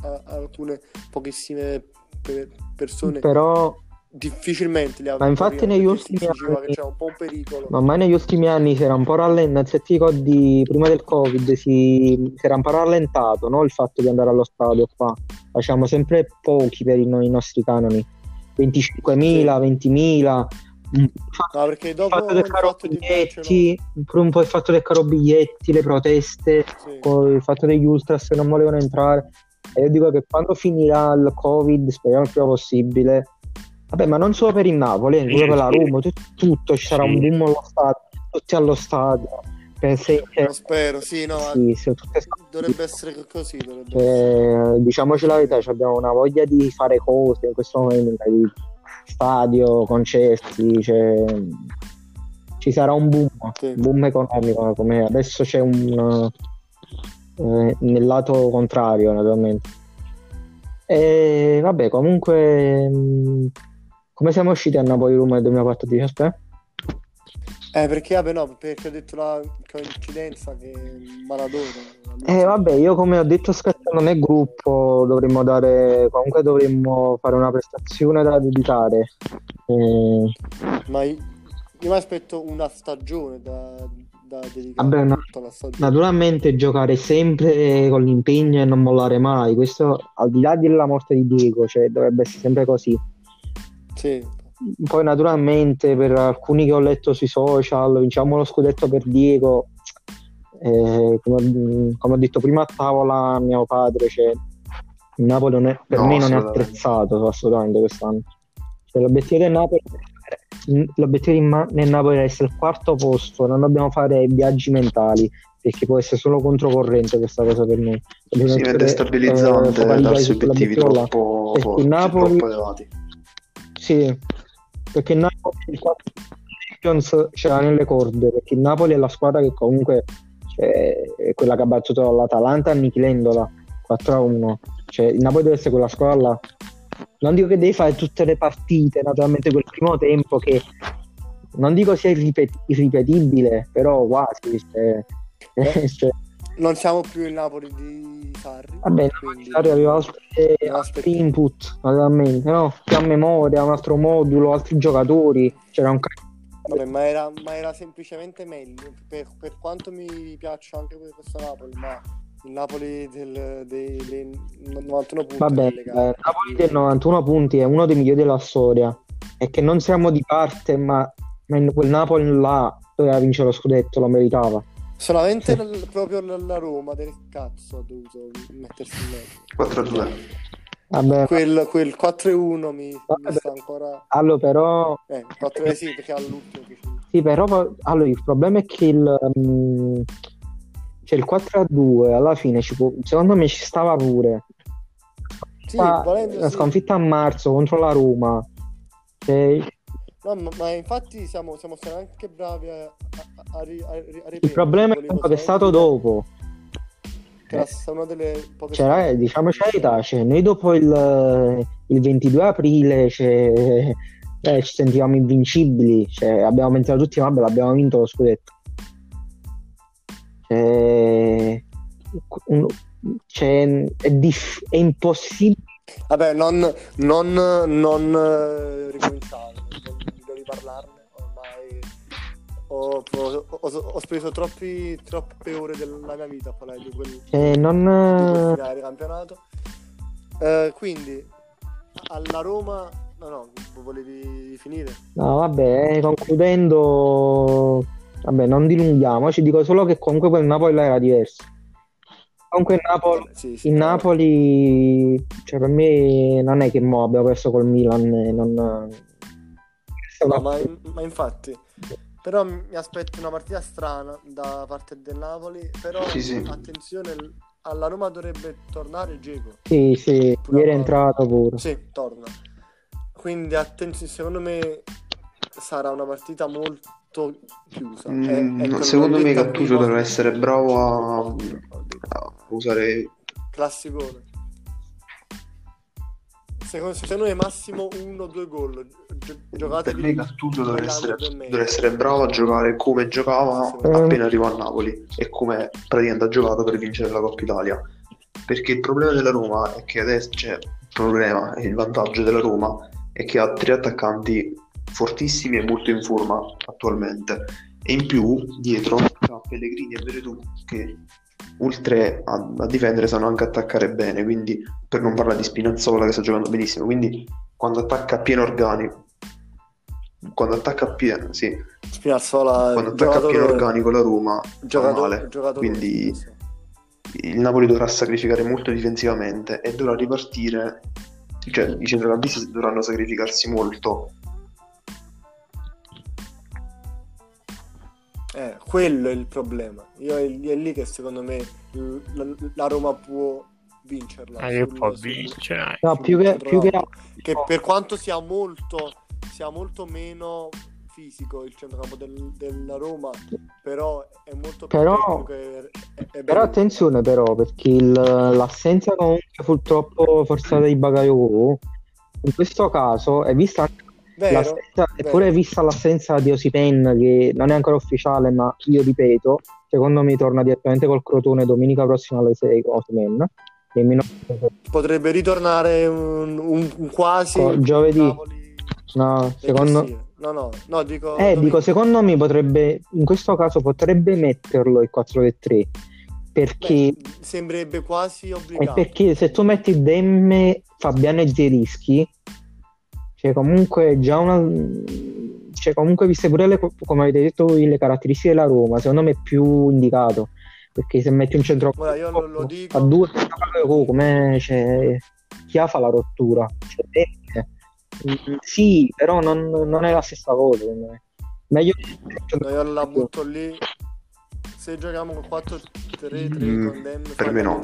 a- alcune pochissime pe- persone, Però difficilmente li Ma aprivano. infatti negli ultimi anni- c'era un po' un pericolo. ma ormai negli ultimi anni si era un po' rallentato, se ti ricordi prima del Covid si, si era un po' rallentato no? il fatto di andare allo stadio qua. Facciamo sempre pochi per i, i nostri canoni. 25.000, 20.000. Un No, perché il dopo fatto il del caro fatto di biglietti, un po' il fatto del caro biglietti, le proteste, Sì. con il fatto degli ultras che non volevano entrare. E io dico che quando finirà il Covid, speriamo il prima possibile. Vabbè, ma non solo per il Napoli, eh, pure per la Roma, tut- tutto, ci sarà Sì. un boom allo stadio, tutti allo stadio. Per se- Lo spero, sì, no, sì, tutte- dovrebbe essere così, dovrebbe cioè, diciamoci la verità, abbiamo una voglia di fare cose in questo momento, di stadio, concerti, cioè, ci sarà un boom, Sì. boom economico, come adesso c'è un eh, nel lato contrario naturalmente. E vabbè, comunque mh, come siamo usciti a Napoli-Roma nel 2014? Aspetta. Eh, perché, vabbè, no, perché ho detto la coincidenza che Maradona... Eh, vabbè, io come ho detto scherzando nel gruppo dovremmo dare, comunque dovremmo fare una prestazione da dedicare. Eh, Ma io, io mi aspetto una stagione da, da dedicare Vabbè, no. naturalmente giocare sempre con l'impegno e non mollare mai, questo al di là della morte di Diego, cioè dovrebbe essere sempre così. Sì, Poi naturalmente per alcuni che ho letto sui social, vinciamo lo scudetto per Diego, eh, come, come ho detto prima a tavola mio padre, cioè, il Napoli non è- per No, me non è attrezzato assolutamente quest'anno. Cioè, l'obiettivo del Napoli l'obiettivo di Ma- del Napoli è essere il quarto posto, non dobbiamo fare viaggi mentali perché può essere solo controcorrente questa cosa per noi. Dobbiamo Si essere, vede eh, stabilizzante focalizzati darsi obiettivi troppo Napoli- troppo elevati. Sì, perché il Napoli il quarto- Champions c'era nelle corde, perché il Napoli è la squadra che comunque cioè, è quella che ha battuto l'Atalanta annichilendola 4-1. Cioè, il Napoli deve essere quella squadra là. Non dico che devi fare tutte le partite, naturalmente quel primo tempo che non dico sia irripet- irripetibile, però quasi. Cioè, Eh. cioè, Non siamo più il Napoli di Sarri. Vabbè, quindi- Sarri aveva altri, altri input, naturalmente, no? Più a memoria, un altro modulo, altri giocatori. C'era un Vabbè, ma era, ma era semplicemente meglio. Per, per quanto mi piaccia anche questo Napoli, ma il Napoli del, dei, dei 91 punti. Vabbè, nelle eh. Napoli del 91 punti è uno dei migliori della storia. E che non siamo di parte, ma, ma quel Napoli là doveva vincere lo scudetto, lo meritava. Solamente Sì. l- proprio la la Roma del cazzo ha dovuto mettersi in mezzo. 4-2. Vabbè, Quel, quel 4-1 mi, mi Vabbè. sta ancora. allora però Eh, 4 eh sì, perché all'ultimo. Sì, però allora, il problema è che il, mm, cioè il 4 a 2 alla fine ci può- secondo me ci stava pure. Sì, Ma volendo, la sì. sconfitta a marzo contro la Roma. Cioè, No, ma, ma infatti siamo, siamo stati anche bravi a, a, a, a, ri- a ripetere. il problema è che è stato dopo. Che una delle poche Cioè, diciamoci la verità, cioè, noi dopo il, il 22 aprile cioè, eh, ci sentivamo invincibili, cioè, abbiamo pensato tutti, vabbè, l'abbiamo vinto lo scudetto. Cioè, un- cioè, è, diff- è impossibile. Vabbè, non, non, non eh, ricominciare, riparlarne ormai. Ho, ho- ho- ho speso troppi, troppe ore della mia vita a parlare di quel, di non, quel finale di campionato. Eh, quindi, alla Roma, no, no, volevi finire? No, vabbè, eh, concludendo, vabbè, non dilunghiamoci, dico solo che comunque quel Napoli là era diverso. Comunque il Napoli, sì, sì, il Napoli, cioè per me non è che mo abbiamo perso col Milan, eh, non... No, ma, ma infatti, però mi aspetto una partita strana da parte del Napoli, però Sì, sì. attenzione, alla Roma dovrebbe tornare Dzeko. Sì, sì, Pure ieri è entrato pure. Sì, torna. Quindi attenzione, secondo me sarà una partita molto chiusa. Mm, È- è secondo me prima. deve essere bravo a, a usare Classicone. Secondo, secondo me massimo uno o due gol. Gi- per me Gattuso deve quell'anno essere, deve essere bravo a giocare come giocava Sì, sì. appena arrivò a Napoli e come praticamente ha giocato per vincere la Coppa Italia perché il problema della Roma è che adesso c'è il problema e il vantaggio della Roma è che ha tre attaccanti fortissimi e molto in forma attualmente e in più dietro ha Pellegrini e Veretù che oltre a, a difendere sanno anche attaccare bene quindi per non parlare di Spinazzola che sta giocando benissimo quindi quando attacca a pieno organico quando attacca a pieno sì Spinazzola, quando attacca a pieno organico la Roma giocatore, male. giocatore Quindi- sì. il Napoli dovrà sacrificare molto difensivamente e dovrà ripartire cioè i centrocampisti dovranno sacrificarsi molto Eh, quello è il problema. Io è, è lì che secondo me la, la Roma può vincerla. Ah, sul- può vincere. No, più che, più che che per quanto sia molto, sia molto meno fisico il centrocampo del- della Roma, però è molto più Però- tecnico e- e- e Però attenzione però, perché il- l'assenza comunque purtroppo forzata di Bakayoko in questo caso è vista anche Vero? eppure vista l'assenza di Osipen che non è ancora ufficiale, ma io ripeto, secondo me torna direttamente col Crotone domenica prossima alle 6 Osimen. Nemmeno Potrebbe ritornare un, un- un quasi Co- giovedì. Napoli no, secondo. No, no, no, dico Eh, domenica. dico, secondo me potrebbe, in questo caso potrebbe metterlo il 4-3 perché, Beh, sembrerebbe quasi è obbligato. perché se tu metti Demme, Fabiano e Zerischi, cioè comunque già una, cioè comunque viste pure le, come avete detto voi, le caratteristiche della Roma, secondo me è più indicato perché se metti un centro Guarda, io lo, lo dico. a due, oh, come cioè, chi ha fa la rottura? Cioè, Demme. Mm, sì, però non, non è la stessa cosa. Meglio No, io la butto lì. Se giochiamo con 4-3-3 Mm, con Dem, per me no.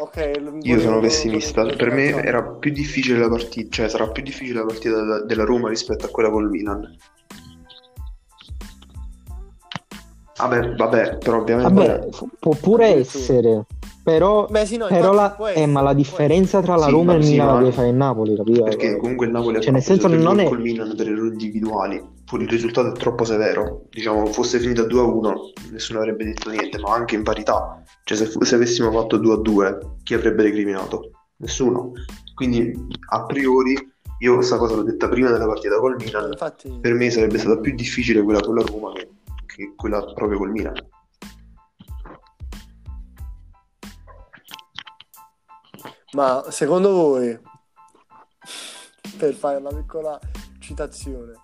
Okay, Io sono pessimista. Per me era più difficile la partita, cioè sarà più difficile la partita della, Roma rispetto a quella col Milan. Vabbè, vabbè, però ovviamente vabbè, può pure essere. Però, Beh, sì, no, però la, eh, ma la differenza tra la sì, Roma e il sì, Milan la deve fare il Napoli, capito? Perché comunque il Napoli cioè, ha fatto nel senso non è... col Milan per errori individuali. Il risultato è troppo severo. Diciamo, fosse finita 2-1, nessuno avrebbe detto niente, ma anche in parità. Cioè, se, se avessimo fatto 2-2, chi avrebbe recriminato? Nessuno. Quindi, a priori, io questa cosa l'ho detta prima della partita col Milan. Infatti, Per me sarebbe stata più difficile quella con la Roma che, che quella proprio col Milan. ma secondo voi, per fare una piccola citazione,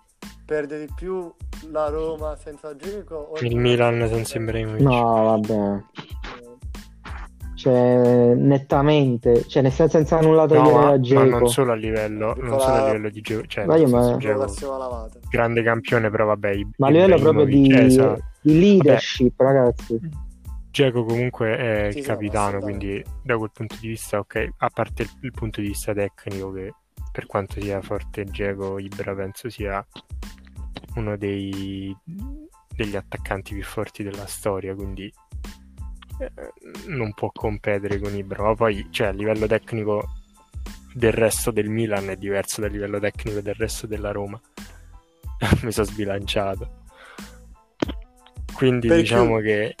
perde di più la Roma senza Girico o Il Milan senza Ibrahimovic. No, vabbè. Cioè, nettamente, cioè, nel senso senza nulla No, togliere ma, a ma Dzeko. non solo a livello, non solo a livello di gioco, cioè, Ma io, ma- lavata. grande campione, però vabbè, I- Ma a livello proprio di, esatto. di leadership, ragazzi. Dzeko comunque è Sì, il no, capitano, quindi da quel punto di vista, ok, a parte il, il punto di vista tecnico che per quanto sia forte Dzeko, Ibra penso sia uno dei, degli attaccanti più forti della storia, quindi eh, non può competere con Ibra, ma poi cioè, a livello tecnico del resto del Milan è diverso dal livello tecnico del resto della Roma. Mi sono sbilanciato. Quindi Perché- diciamo che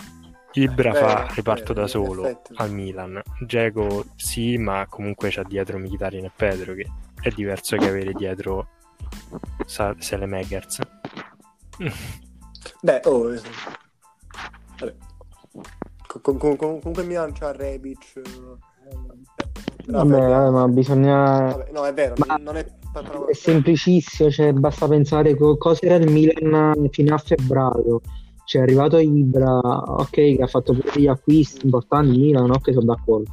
Ibra Vero, fa reparto vero, da in solo effetti. al Milan. Dzeko sì, ma comunque c'ha dietro Mkhitaryan e Pedro che è diverso che avere dietro Sa- Selemakers. Beh, oh, eh, vabbè. Com- com- com- comunque il Milan c'ha Rebic. eh, Vabbè, vabbè, ma bisogna... vabbè, no, è vero, Ma- non è È semplicissimo, cioè basta pensare co- cosa era il Milan fino a febbraio. Cioè è arrivato Ibra, ok, che ha fatto pure degli acquisti importanti, il Milan, ok, sono d'accordo.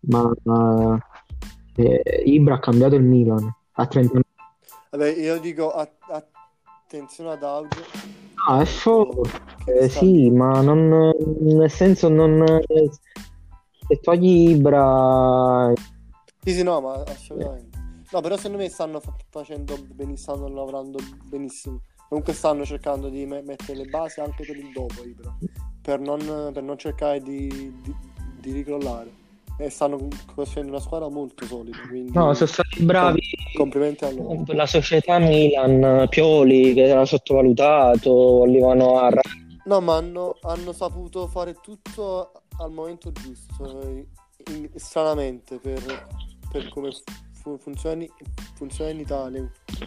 Ma ma, eh, Ibra ha cambiato il Milan a 30 anni. Vabbè, io dico a- attenzione ad Auge. Ah, è forte, sta- sì, ma non, nel senso non... Se togli Ibra... Sì, sì, no, ma assolutamente. No, però secondo me stanno fa- facendo benissimo, stanno lavorando benissimo. Comunque stanno cercando di me- mettere le basi anche per il dopo, Ibra, per non, per non cercare di, di, di ricrollare. E stanno costruendo una squadra molto solida, quindi No, sono stati bravi complimenti a loro. la società Milan, Pioli che era sottovalutato, volevano a No, ma hanno, hanno saputo fare tutto al momento giusto, eh, in- stranamente, per, per come fu- funziona, in- funziona in Italia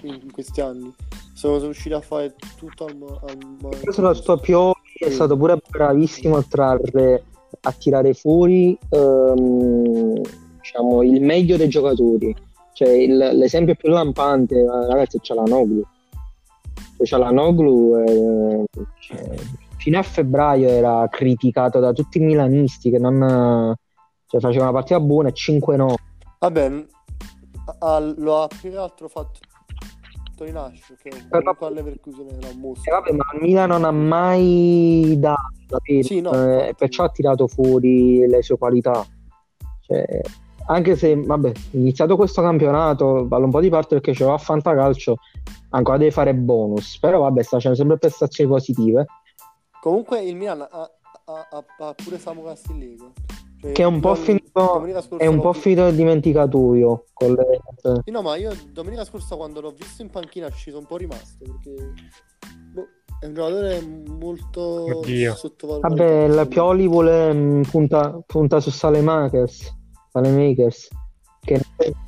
in, in questi anni. Sono riusciti a fare tutto al, al momento Questo giusto. sto Pioli è stato pure bravissimo a trarre a tirare fuori ehm, diciamo, il meglio dei giocatori. Cioè, il- l'esempio più lampante, eh, ragazzi, c'è la Noglu. Cioè, c'è la Noglu, eh, cioè, fino a febbraio era criticato da tutti i milanisti che non cioè, faceva una partita buona e 5-9. Vabbè, n- a- lo ha più che altro fatto Torinascio, che comunque all'Everkusen era un mostro. vabbè, ma il Milan non ha mai dato, capito? Sì, no, Eh, perciò ha tirato fuori le sue qualità. Cioè, anche se, vabbè, iniziato questo campionato, vale un po' di parte perché c'era a Fantacalcio, ancora deve fare bonus, però vabbè, sta facendo sempre prestazioni positive, Comunque il Milan ha, ha- ha- pure Samu Castillejo. Cioè, che è un po' finito, è un po' finito nel dimenticatoio. Con le... Sì, no, ma io domenica scorsa quando l'ho visto in panchina ci sono un po' rimasto perché boh, è un giocatore molto Oddio. sottovalutato. Vabbè, la Pioli vuole mh, punta, punta su Salemakers, Salemakers, che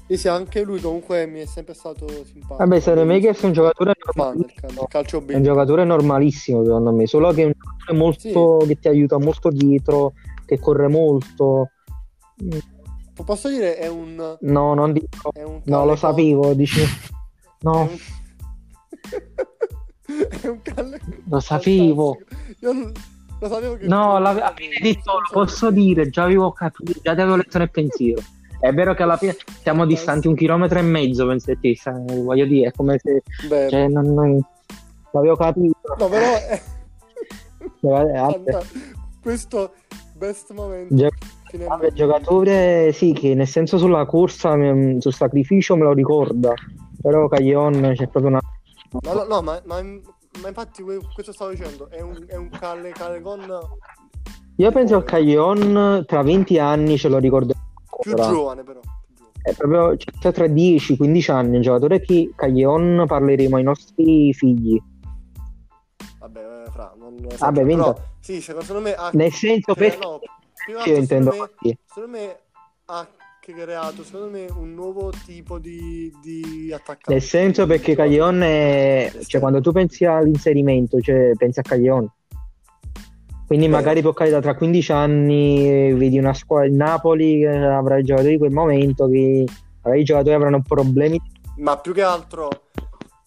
Sì, sì, anche lui comunque mi è sempre stato simpatico. Vabbè, Salemakers è un giocatore del calcio È un giocatore normalissimo secondo me, solo che è un giocatore molto che ti aiuta molto dietro, che corre molto. Posso dire è un No, non dico. un No, lo sapevo, dici. No, è un calle lo sapevo. Io lo sapevo che No, la, alla fine di tutto, lo posso dire, già avevo capito, già ti avevo letto nel pensiero. È vero che alla fine siamo distanti un chilometro e mezzo, penso a te, sai, voglio dire, è come se... Beh, Cioè, non, non- l'avevo capito. no, però. Vabbè, vabbè. Questo best momento Gio-. Vabbè, giocatore sì, che nel senso sulla corsa, mm, sul sacrificio me lo ricorda, però Caglion c'è proprio una... No, no, no, ma, ma- ma infatti que- questo stavo dicendo, è un, è un Calle, Callegon Io penso che Caglion tra 20 anni ce lo ricorderò più giovane però. È proprio cioè, tra 10-15 anni, un giocatore che Caglion parleremo ai nostri figli. Vabbè, eh, fra, non non Vabbè, però, vinto. sì, secondo me ha, Nel senso, cioè, no, che io intendo secondo me, secondo me ha creato, secondo me, un nuovo tipo di, di attaccante. Nel senso perché Caglion è... Cioè, quando tu pensi all'inserimento, cioè, pensi a Caglion. Quindi Vero. magari può capitare tra 15 anni vedi una squadra, il Napoli che avrà i giocatori di quel momento che i giocatori avranno problemi. Ma più che altro,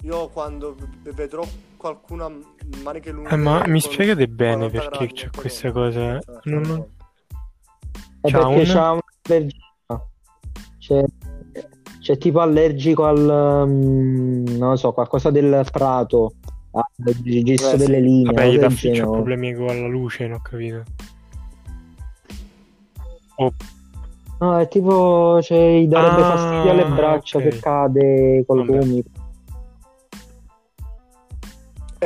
io quando vedrò qualcuno a maniche lunghe... Eh, ma mi spiegate bene 40 perché c'è questa cosa? Non- non- È C'ha perché un- c'ha un'allergia. C'è, c'è tipo allergico al mm, non lo so, qualcosa del prato, al gesto Eh, delle linee. Vabbè, gli del c'ha genere. problemi con la luce, non ho capito. Oh, No, è tipo cioè, gli darebbe Ah, fastidio alle braccia ok. che cade col gomito.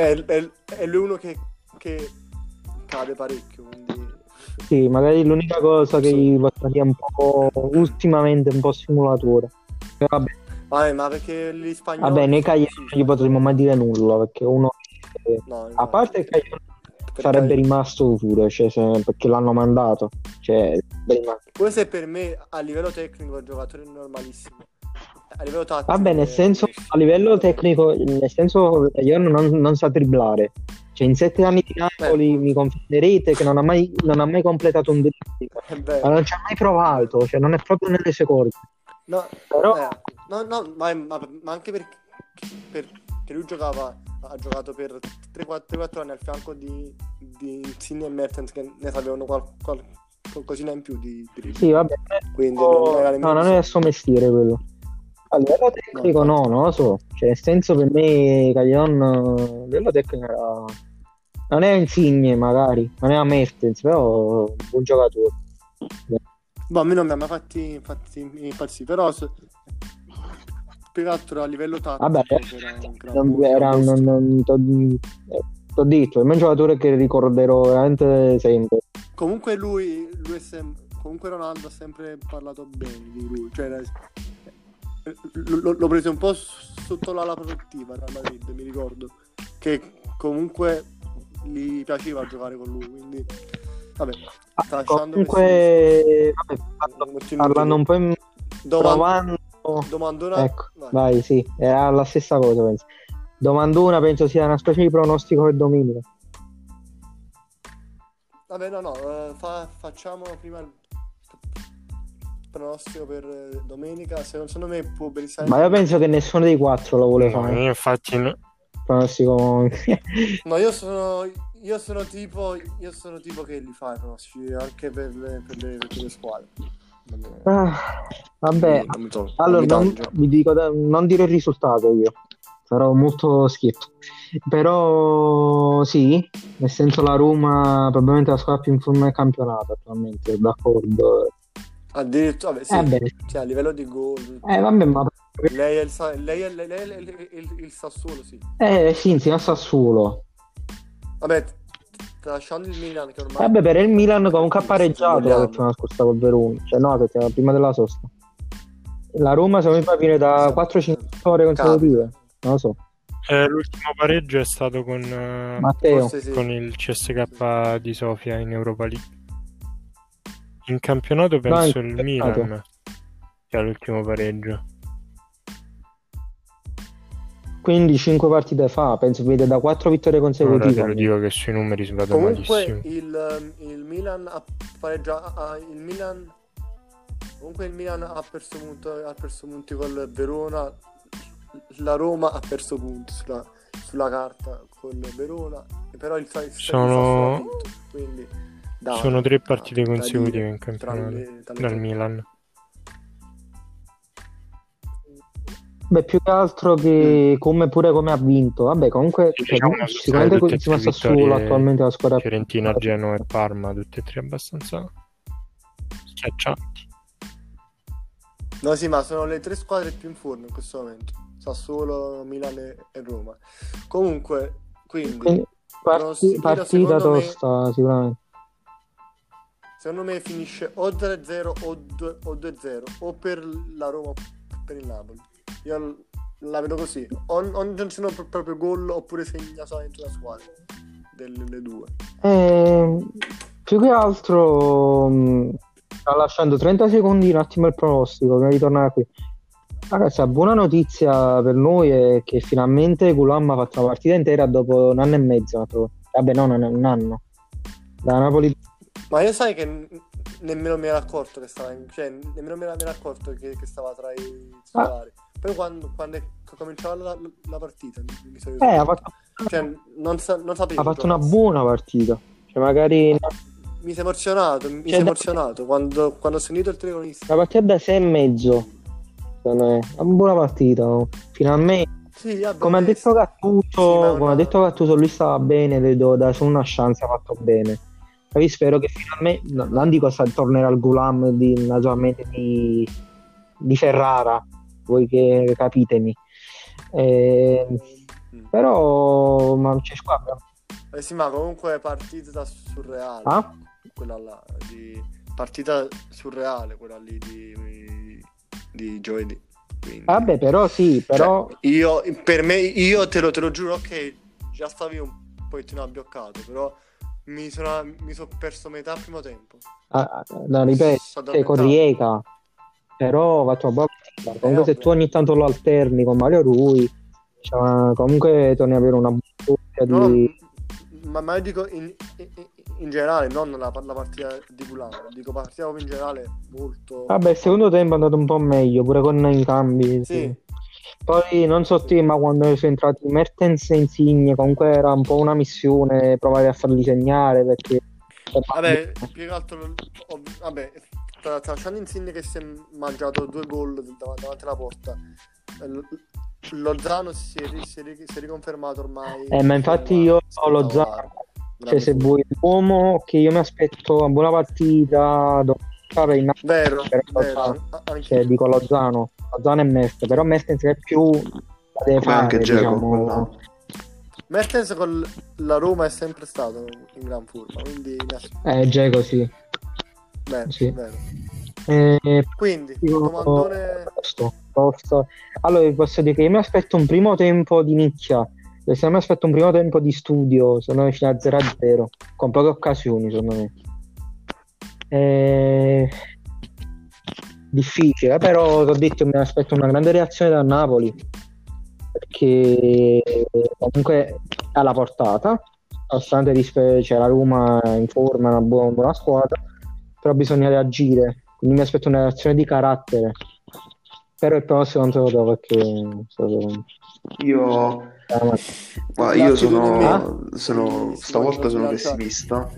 È, è, è lui uno che, che cade parecchio, quindi... Sì, magari l'unica cosa che gli portaria un po' ultimamente un po' simulatore. Vabbè, Vabbè, ma perché gli spagnoli... vabbè noi Cagliari non gli potremmo mai dire nulla perché uno No, a parte Cagliari sarebbe rimasto pure, cioè, se- perché l'hanno mandato. Cioè. Questo è per me a livello tecnico un giocatore normalissimo. A livello tattico. Vabbè, nel senso, a livello tecnico, nel senso, io non, non sa driblare. Cioè, in sette anni di Napoli Beh. mi confonderete che non ha mai, non ha mai completato un dribbling. Ma non ci ha mai provato, cioè non è proprio nelle sue corde. No, Però, eh, no, no, ma, ma- ma anche perché, perché lui giocava, ha giocato per 3-4 anni al fianco di, di Insigne e Mertens che ne sapevano qual, qual- qualcosina in più di dribbling. sì, vabbè, Quindi no, non era nemmeno non è il suo mestiere quello. A livello tecnico No, no, non lo so. Cioè, nel senso per me Caglion a livello tecnico era... Non è Insigne magari, non è a Mertens, però un buon giocatore. Boh, a me non mi ha mai fatti, impazzire, però se- più che altro a livello tattico Vabbè, era un gran Non, buon- era un, buon- non, t'ho, eh, t'ho detto, è un giocatore che ricorderò veramente sempre. Comunque lui, lui è sem- comunque Ronaldo ha sempre parlato bene di lui, cioè l- l'ho preso un po' sotto l'ala protettiva Real Madrid, mi ricordo, che comunque gli piaceva giocare con lui, quindi vabbè, tralasciando Comunque, vabbè, parlando un po' in Doman- provando, domandona, ecco, vai. vai, sì, era la stessa cosa, penso. Domandona penso sia una specie di pronostico per domenica. Vabbè, no, no, eh, fa- facciamo prima il pronostico per eh, domenica, se- secondo me può benissimo Ma io penso che nessuno dei quattro lo vuole no, fare. io infatti no- Pronostico. No, io sono, io sono tipo, io sono tipo che li fa i pronostici anche per le, per le, per le squadre. Mi- Ah, vabbè, non mi tolgo, allora non mi non, vi dico, non dire il risultato io, sarò molto schietto. Però sì, nel senso la Roma probabilmente la squadra più in forma del campionato attualmente, d'accordo. Addirittura, vabbè, sì, Eh beh, cioè, a livello di gol. eh, vabbè, ma Lei è il, Sa- lei è, lei è il, il- il- Sassuolo, sì. eh, sì, insieme a Sassuolo. Vabbè, tralasciando il Milan che ormai... Vabbè, per il Milan comunque ha pareggiato la settimana scorsa col Verona, cioè no, perché era prima della sosta. La Roma secondo me fa finire da Sì. 4-5 ore consecutive, non lo so. eh, l'ultimo pareggio è stato con, eh, Matteo, Forse sì. con il CSK di Sofia in Europa League. In campionato penso in il campionato. Milan che ha l'ultimo pareggio. quindi 5 partite fa, penso vede da 4 vittorie Ora te consecutive. lo dico che sui numeri vado Comunque il, il Milan ha pareggiato... ha- il Milan... Comunque il Milan ha perso, punto, ha perso punti col Verona, la Roma ha perso punti sulla, sulla carta con il Verona, però il, il Sono- Sassuolo ha vinto, quindi dai, Sono tre partite da consecutive in tra campionato le- tra le dal. Milan. Beh, più che altro che come pure come ha vinto. Vabbè, comunque cioè, diciamo sicuramente insieme a vittorie attualmente la squadra Fiorentina, Genoa e Parma, tutte e tre abbastanza schiaccianti. No, sì, ma sono le tre squadre più in forma in questo momento. Sassuolo, Milan e Roma. Comunque, Quindi, Quindi parti- pronostico, partita secondo me- tosta, sicuramente. Secondo me finisce o 3-0 o 2- o 2-0 o per la Roma o per il Napoli. Io la vedo così. O, o non pro- proprio gol oppure segna solamente una squadra delle le due. Eh, più che altro, mh, lasciando 30 secondi un attimo il pronostico, prima di tornare qui. Ragazzi, la buona notizia per noi è che finalmente Gulam ha fatto una partita intera dopo un anno e mezzo. Vabbè, no, un anno. Da Napoli Ma io sai che nemmeno mi ero accorto che stava in- cioè nemmeno mi ero, accorto che, che stava tra i Ah. titolari. Poi quando, quando è cominciava la, la partita mi, mi sono eh, ha fatto, cioè, non, sa- non sapevo ha fatto una buona partita. Cioè, magari Mi sei emozionato, mi Cioè, sei da- emozionato quando, quando ho sentito il telefonista. la partita da 6 e mezzo. secondo me. Una buona partita. oh. Finalmente. Sì, Come ha detto Gattuso, Sì, una- come ha detto Gattuso, lui stava bene, le do da solo una chance, ha fatto bene. Quindi spero che finalmente, no, non dico se tornerà al Gulam di, naturalmente di, di Ferrara, voi che capitemi. Eh, Mm. però, ma c'è squadra. Eh sì, ma comunque partita surreale. Ah? Quella là, di... partita surreale, quella lì di, di giovedì. Quindi... Vabbè, però sì, però... Cioè, io, per me, io te lo, te lo giuro, ok, già stavi un pochettino abbioccato, però mi sono, mi sono perso metà primo tempo. ah, no, ripeto, sei con addormentato. Rieca, però una buona partita. Comunque se tu ogni tanto lo alterni con Mario Rui, cioè, comunque torni ad avere una buona No, di... ma, ma io dico in, in- in generale, non la, la partita di Pulano, dico partita in generale molto... Vabbè, il secondo tempo è andato un po' meglio, pure con i cambi. Sì. Poi non so te, ma quando sono entrati Mertens e Insigne, comunque era un po' una missione provare a farli segnare perché... Vabbè, più che altro, ho- vabbè, tra- tralasciando Insigne che si è mangiato due gol dav- davanti alla porta, eh, lo- Lozano si è, ri- si è ri- si è riconfermato ormai. Eh, ma infatti io spettacolare. Lozano, cioè se vuoi l'uomo che io mi aspetto una buona partita, dopo fare in Vero, Però vero, Lozano. a- anche cioè, dico Lozano, Lozano e Mertens, però Mertens è più la deve Come anche fare, Dzeko, diciamo. quella- Mertens con la Roma è sempre stato in gran forma, quindi Eh, Dzeko sì. bene, Sì. bene. Eh, Quindi, Dico- domandone Tosto, tosto. Allora, vi posso dire che io mi aspetto un primo tempo di nicchia. Se no mi aspetto un primo tempo di studio, secondo me fino a 0 a 0, con poche occasioni, secondo me. Eh, Difficile, però ti ho detto mi aspetto una grande reazione da Napoli, perché comunque è alla portata, nonostante rispe- cioè, la Roma in forma, è una buona, buona squadra, però bisogna reagire, quindi mi aspetto una reazione di carattere. Però il prossimo non te lo do perché so- Io, ah, ma io sono, sono- stavolta sono pessimista.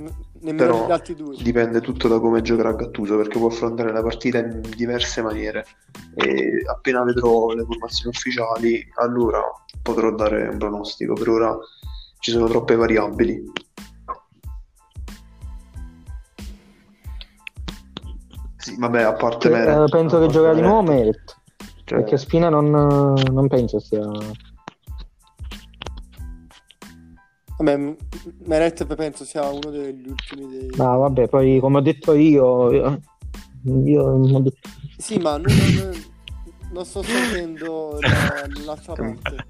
Nemmeno Però gli altri due. dipende tutto da come giocherà Gattuso perché può affrontare la partita in diverse maniere. E appena vedrò le formazioni ufficiali allora potrò dare un pronostico. Per ora ci sono troppe variabili. Sì vabbè a parte Meret eh, penso a che giocherà di nuovo Meret, Meret, cioè, perché Spina non, non penso sia... Vabbè, Meret penso sia uno degli ultimi dei... No, vabbè, poi come ho detto io, io, io- Sì, ma non, non- non sto sentendo la- l'altra parte.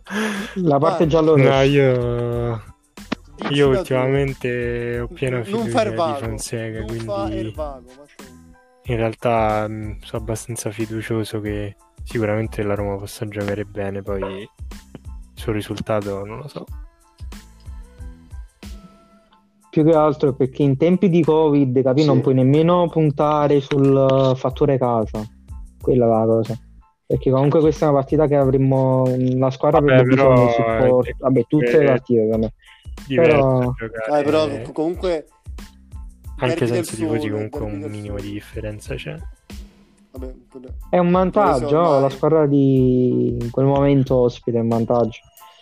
la parte Ah, giallo No, io, Dici io ultimamente ho piena non fiducia di vago, Fonseca, non fa quindi il vago, in realtà mh, sono abbastanza fiducioso che sicuramente la Roma possa giocare bene, poi il suo risultato non lo so. Più che altro è perché in tempi di Covid, capi, Sì. non puoi nemmeno puntare sul fattore casa, quella è la cosa. Perché comunque questa è una partita che avremmo, la squadra Vabbè, avrebbe bisogno di però, supporto, eh, vabbè, tutte le eh, partite secondo me. Diverso Però- Eh, però co- comunque... anche senza tifosi Sole, comunque un minimo di differenza c'è. Vabbè, pure, È un vantaggio, ormai- la squadra di in quel momento ospite è un vantaggio.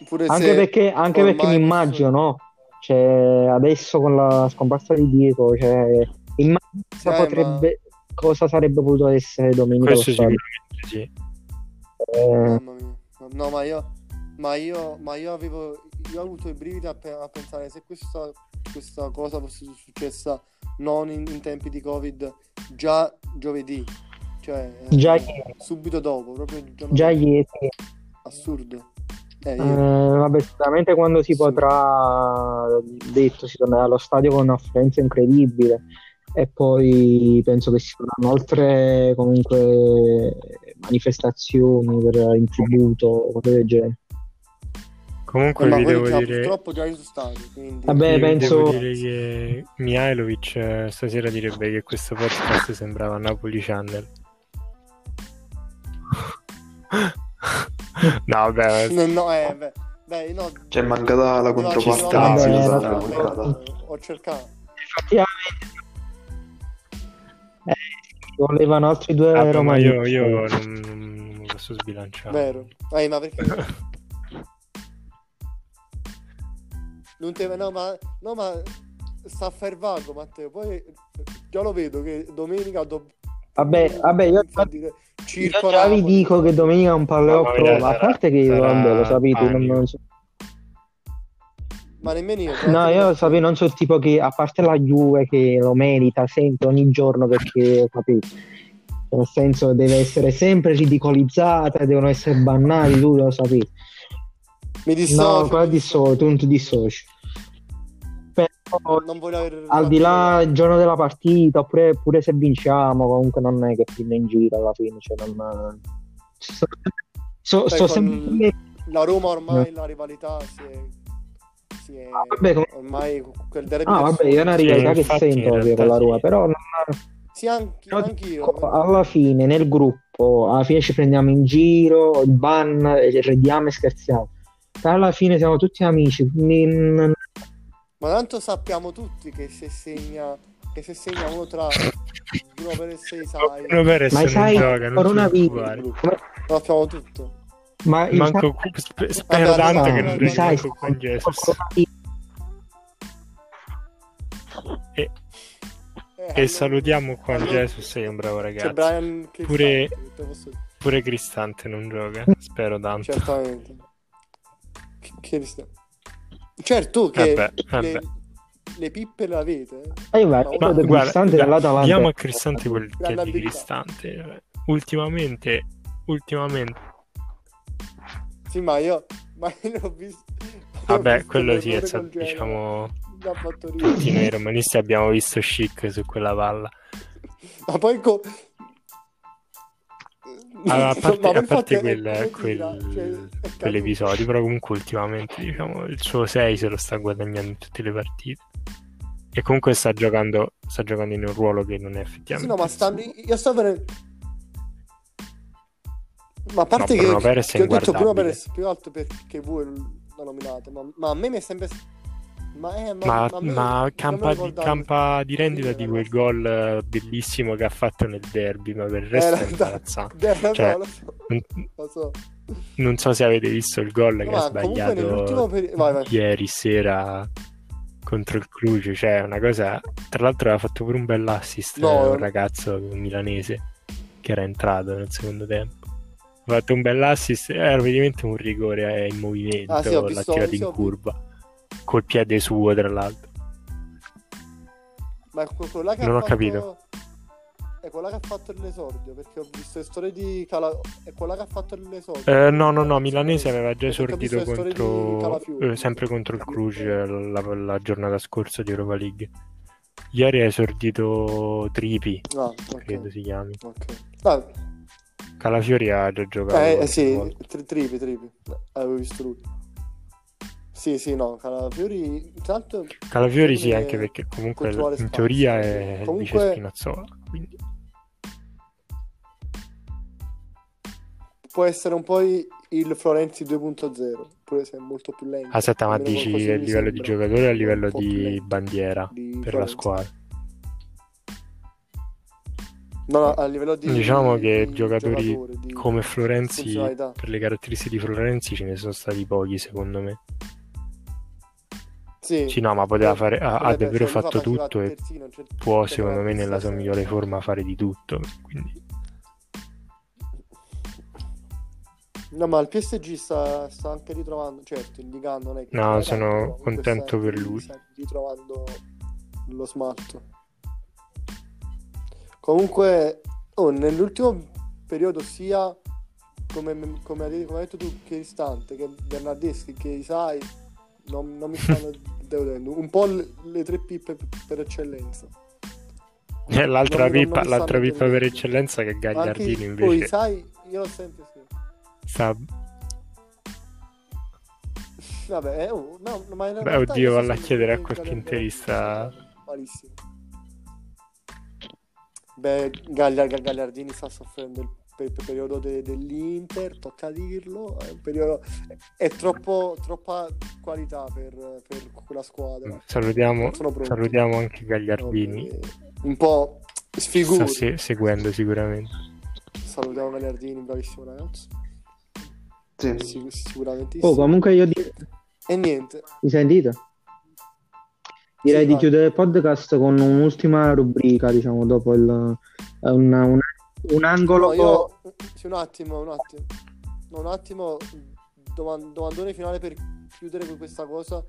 pure Anche perché, anche perché mi immagino, no? Cioè, adesso con la scomparsa di Diego, cioè, immagino cosa ma- potrebbe, cosa sarebbe potuto essere domenica Questo sicuramente sì. Eh, Mamma mia. No, ma io, ma io, ma io avevo io ho avuto i brividi a, pe- a pensare se questa, questa cosa fosse successa non in, in tempi di Covid, già giovedì, cioè eh, Già ieri. subito dopo, proprio il giorno Già ieri. Assurdo. Eh, Eh, vabbè, sicuramente quando si Sì. potrà, detto, si tornerà allo stadio con un'affluenza incredibile e poi penso che ci saranno altre comunque manifestazioni per in tributo, cose del genere. Comunque Eh, vi devo dire, purtroppo già sono stati, quindi... Vabbè, penso- devo dire che Mihailovic eh, stasera direbbe che questo podcast sembrava Napoli Channel. no, vabbè, No, no, eh, beh, beh, no, C'è mancata la controparte no, Vabbè, fisica no, della no, puntata. no, ho cercato. Effettivamente eh, volevano altri due vabbè, ma romani. io, io non, non mi posso sbilanciare. Vero. Eh, ma perché... non te... No, ma... No, ma... Sta a far vago, Matteo. Poi già lo vedo che domenica... Do... Vabbè, vabbè, io, io Circo già vi dico che domenica un playoff No, prova, a parte che io, vabbè, lo sapete, non, non so- Ma nemmeno io. No, io sapete, non so tipo che, a parte la Juve che lo merita sempre ogni giorno perché, capito, nel senso deve essere sempre ridicolizzata, devono essere bannati, tu lo sapete. Mi dissocio. No, qua dissocio, tu non ti dissoci. Non voglio aver... al di là il giorno della partita, oppure pure se vinciamo, comunque non è che prende in giro alla fine, cioè non... So, so, Sai, so sempre... La Roma ormai la rivalità si è... Si è... Ah, vabbè, com- Ormai quel derby... Ah, vabbè, io è una Sì, rivalità che infatti, in sento realtà con la sì. Roma, però non... Sì, anche, Però anch'io. alla fine nel gruppo alla fine ci prendiamo in giro il ban ridiamo e scherziamo alla fine siamo tutti amici quindi non- Ma tanto sappiamo tutti che se segna, che se segna uno tra Bruno Perez e Isai, Bruno Perez ma non sai gioca, non coronavirus preoccupare. lo sappiamo tutto. ma il Manco, spe- spero tanto che non il venga sai con Jesus. E, Eh, e salutiamo Juan allora- Jesus che è un bravo C'è ragazzo. Brian che Pure-. Pure Cristante non gioca, spero tanto. certamente. Che, che sta- Certo che Vabbè, vabbè. Le, le pippe le avete. eh? Guarda, Ma io Ma guarda, Cristante da- dall'Atalanta diamo a Cristante quel che è di. Cristante. Ultimamente, ultimamente, Sì, ma io, ma io l'ho visto. vabbè, visto quello sì, è stato, diciamo, tutti noi romanisti abbiamo visto chic su quella palla. Ma poi co- Allora, a parte, poi a parte quel- quel- cioè, quell'episodio, però comunque ultimamente diciamo, il suo 6 se lo sta guadagnando in tutte le partite. E comunque sta giocando, sta giocando in un ruolo che non è Sì, effettivamente. no, ma stanno. Io sto venendo. Ma a parte No, che, che ho detto Bruno. Perez più alto perché voi l'ho nominato, ma, ma a me mi è sempre. Ma, eh, ma, Ma, me ma campa, di, campa di rendita di quel Eh, gol eh, bellissimo che ha fatto nel derby, ma per il resto è Eh, imbarazzante. Eh, lo Cioè, lo so, Non, so. non so se avete visto il gol No, che ha sbagliato periodo. Vai, vai. ieri sera contro il Cluj, cioè una cosa. Tra l'altro aveva fatto pure un bel assist No, eh, eh. un ragazzo milanese che era entrato nel secondo tempo. Ha fatto un bel assist, era praticamente un rigore eh, in movimento, Ah, sì, l'ha visto- tirato in ho curva col piede suo, tra l'altro. Ma là che Non ho fatto... capito. È quella che ha fatto l'esordio, perché ho visto le storie di Cala... È quella che ha fatto l'esordio. Eh, no, no, no, Milanese aveva già esordito contro, eh, sempre contro il Cluj eh, la, la giornata scorsa di Europa League. Ieri ha esordito Tripi, Ah, ok. credo si chiami. ok. Ah, Calafiori ha già giocato. Eh, eh, sì, tripi, tripi. Eh, Avevo visto lui. Sì, sì, no, Calafiori, intanto Calafiori sì, anche perché comunque in spazio. teoria è il Comunque- vice Spinazzola. Quindi... può essere un po' il Florenzi 2.0, pure se è molto più lento. Aspetta, ma dici a livello di giocatore o a livello di lento bandiera di per la Florenzi. squadra? No, no, a livello di Diciamo che di giocatori di Come Florenzi, per le caratteristiche di Florenzi ce ne sono stati pochi secondo me. Sì, Sì, no, ma poteva fare, ha, ha davvero fatto tutto e terzino, può secondo me nella sua migliore forma fare di tutto. Quindi No, ma il PSG sta, sta anche ritrovando, certo, il Liga non è che No, sono tanto, contento per lui. sta ritrovando lo smalto. Comunque, oh, nell'ultimo periodo sia come, come, come hai detto tu che Istante, che Bernardeschi, che Isai, non, non mi stanno deludendo. Un po' le, le tre pippe per eccellenza. Eh, L'altra Non mi- non l'altra pippa per eccellenza che Anche Gagliardini poi invece Isai, io l'ho sempre scritto. sta... Vabbè, eh, oh, no, ma in Beh, oddio, io valla a chiedere a che qualche interista. sta Malissimo. Beh, Gaglia- Gagliardini sta soffrendo il pe- pe- periodo de- dell'Inter, tocca dirlo, è un periodo... è troppo, troppa qualità per, per quella squadra. Salutiamo, sono pronti. salutiamo anche Gagliardini. Eh, Un po' Sta sfiguri. se- seguendo sicuramente. Salutiamo Gagliardini, bravissimo ragazzo. Sì. Sic- sicuramente Oh, comunque io di- E niente, mi sentite? Direi Sì, di vai. chiudere il podcast con un'ultima rubrica, diciamo, dopo il, eh, un, un- un angolo. No, io... Sì, un attimo, un attimo. No, un attimo, doman- domandone finale per chiudere con questa cosa.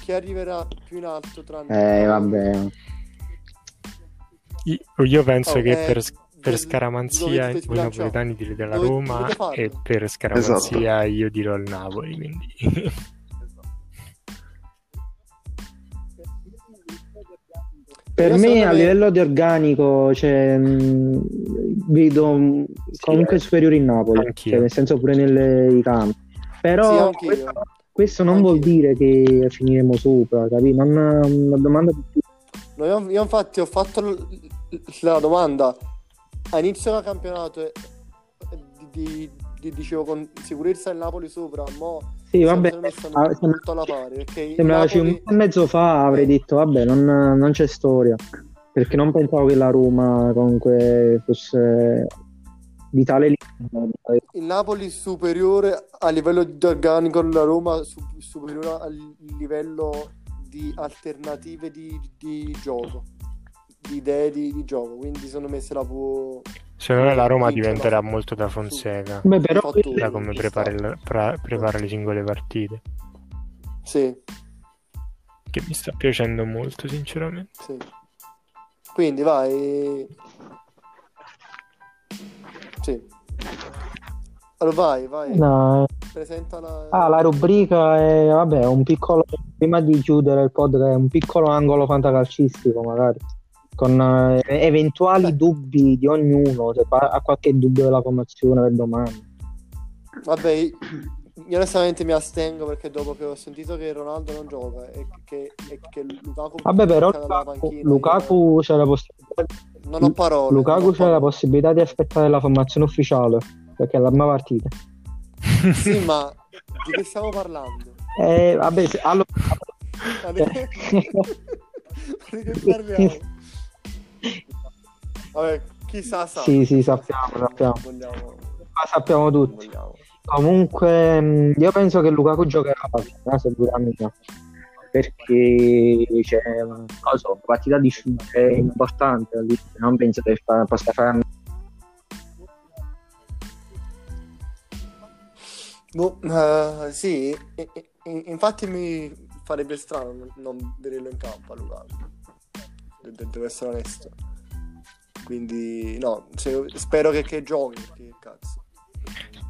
Chi arriverà più in alto tranne... Eh, vabbè. Io, io penso Oh, che eh, per, per scaramanzia sbilanciare. napoletani direte la Dove- Roma e per scaramanzia io dirò il Napoli, quindi... Per me a me- livello di organico cioè, mh, vedo mh, comunque superiore in Napoli, cioè, nel senso pure nei campi. Sì, Però anch'io. questo, questo non Anch'io. vuol dire che finiremo sopra, capì? Non, una domanda più No, io, io infatti ho fatto l- la domanda a inizio del campionato e di, di- di- dicevo con sicurezza il Napoli sopra, ma Sì, vabbè, sono ah, sembra- molto alla pari il sembraci un Napoli- mese e mezzo fa avrei detto vabbè non, non c'è storia, perché non pensavo che la Roma comunque fosse di tale livello. il Napoli superiore a livello di organico, la Roma su- superiore a livello di alternative di, di gioco, di idee di, di gioco. Quindi secondo me se la può. Secondo me la Roma diventerà molto da Fonseca, Beh, però da come prepara, il- pra- prepara le singole partite, Sì, che mi sta piacendo molto sinceramente. sì. Quindi vai. Sì. Allora vai, vai. No, Presenta la. Ah, la rubrica è, vabbè, un piccolo, prima di chiudere il podcast, è un piccolo angolo fantacalcistico magari, con eh, eventuali Beh. dubbi di ognuno, se fa- ha qualche dubbio della formazione per domani. Vabbè, io onestamente mi astengo perché dopo che ho sentito che Ronaldo non gioca e che, e che Lukaku Vabbè, però Lukaku, Lukaku c'è la possibilità, non ho parole. Lukaku ho c'è la parole. possibilità di aspettare la formazione ufficiale, perché è la prima partita. Sì, ma di che stiamo parlando? Eh, vabbè, se- allora... Di che, di che parliamo? Vabbè, chissà sa. sì, sì, sappiamo, sappiamo, Vogliamo, Ma sappiamo tutti. vogliamo. Comunque, mh, io penso che Lukaku giocherà la sicuramente perché c'è non lo so, una partita di è importante, non penso che possa fare Boh, eh, sì, e- e- infatti mi farebbe strano non- vederlo in campo a Lukaku. De- de- devo essere onesto. Quindi, no, se- spero che, che giochi, perché cazzo.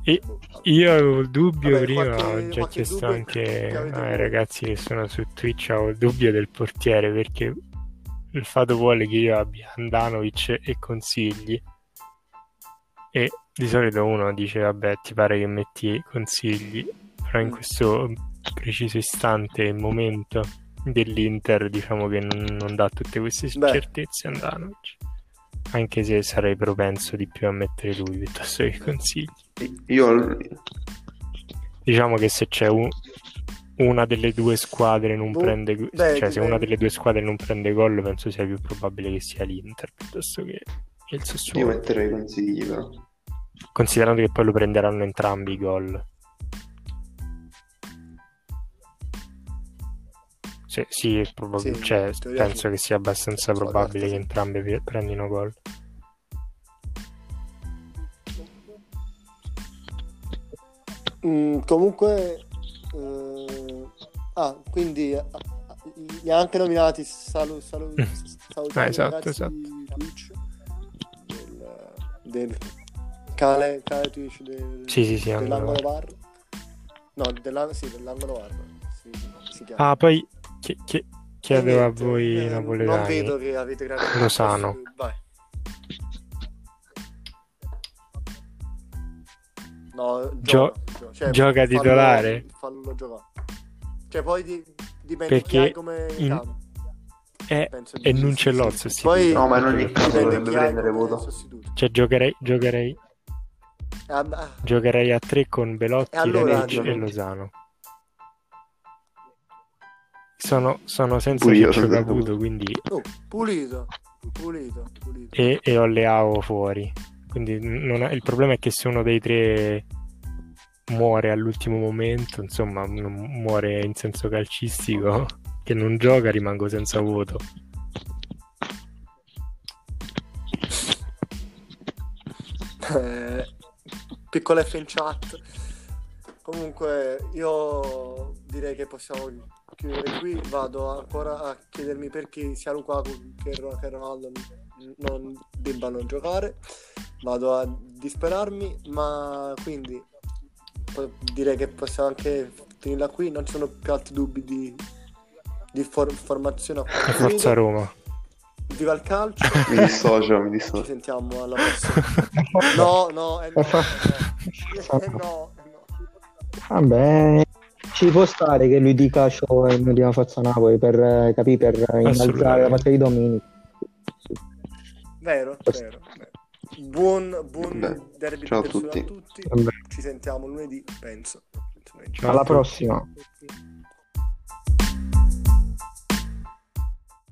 E- Boh, Io avevo il dubbio Vabbè, prima, qualche- ho già chiesto anche ai voi? ragazzi che sono su Twitch, avevo il dubbio del portiere perché il Fato vuole che io abbia Andanovic e consigli e di solito uno dice vabbè ti pare che metti consigli, però in Mm. questo preciso istante e momento dell'Inter diciamo che non, non dà tutte queste certezze Andanovic, anche se sarei propenso di più a mettere lui piuttosto che consigli. Io Diciamo che se c'è un- una delle due squadre non Boh, prende beh, cioè se beh. una delle due squadre non prende gol penso sia più probabile che sia l'Inter piuttosto che il io Sassuolo metterei consigli però. considerando che poi lo prenderanno entrambi i gol Sì, sì, è prob- Sì, cioè, penso sì. che sia abbastanza probabile che sì. entrambi pre- prendino gol. Mm, comunque, eh, ah, quindi ah, ah, li ha anche nominati salu, salu, Mm. salutiamo Ah, esatto, esatto. di Twitch del, del canale, canale Twitch del, Sì, sì, sì, dell'angolo angolo. bar no dell'an- sì, dell'angolo bar si, si chiama Ah, poi chi- chi- chiedo E a niente, voi eh, non napoletani. vedo che avete grandi Lozano. vai no Gio- gioca, gioca. Cioè, gioca fallo- titolare? fallo giocare cioè poi di, dipende Perché chi come in- penso e non sì. l'ho il Poi sostituto. No, ma in ogni caso dovrebbe chi prendere voto. sostituto. Cioè, giocherei, giocherei, Ah, giocherei a tre con Belotti, E allora, Rebic e. Lozano. Sono, sono senza Pure io Ciccio sono Caputo, quindi oh, pulito pulito pulito e, e ho Leao fuori. Quindi non è- il problema è che se uno dei tre muore all'ultimo momento, insomma, muore in senso calcistico, che non gioca, rimango senza voto. Eh, piccolo F in chat. Comunque, io direi che possiamo chiudere qui. Vado ancora a chiedermi perché sia Lukaku che, che Ronaldo non debbano giocare. Vado a disperarmi, ma quindi direi che possiamo anche finirla qui. Non ci sono più altri dubbi di, di for- formazione. a forza Roma. Viva il calcio! Mi dissocio, mi Ci dissocio. sentiamo alla prossima. No, no, eh no, eh no. Eh no, eh no. Vabbè, ci può stare che lui dica ciò e noi diamo forza Napoli per, eh, capì, per eh, innalzare la partita di domenica. Vero, vero. vero. Buon, buon derby ciao a tutti. a tutti. Ci sentiamo lunedì, penso. Ciao alla prossima. Tutti.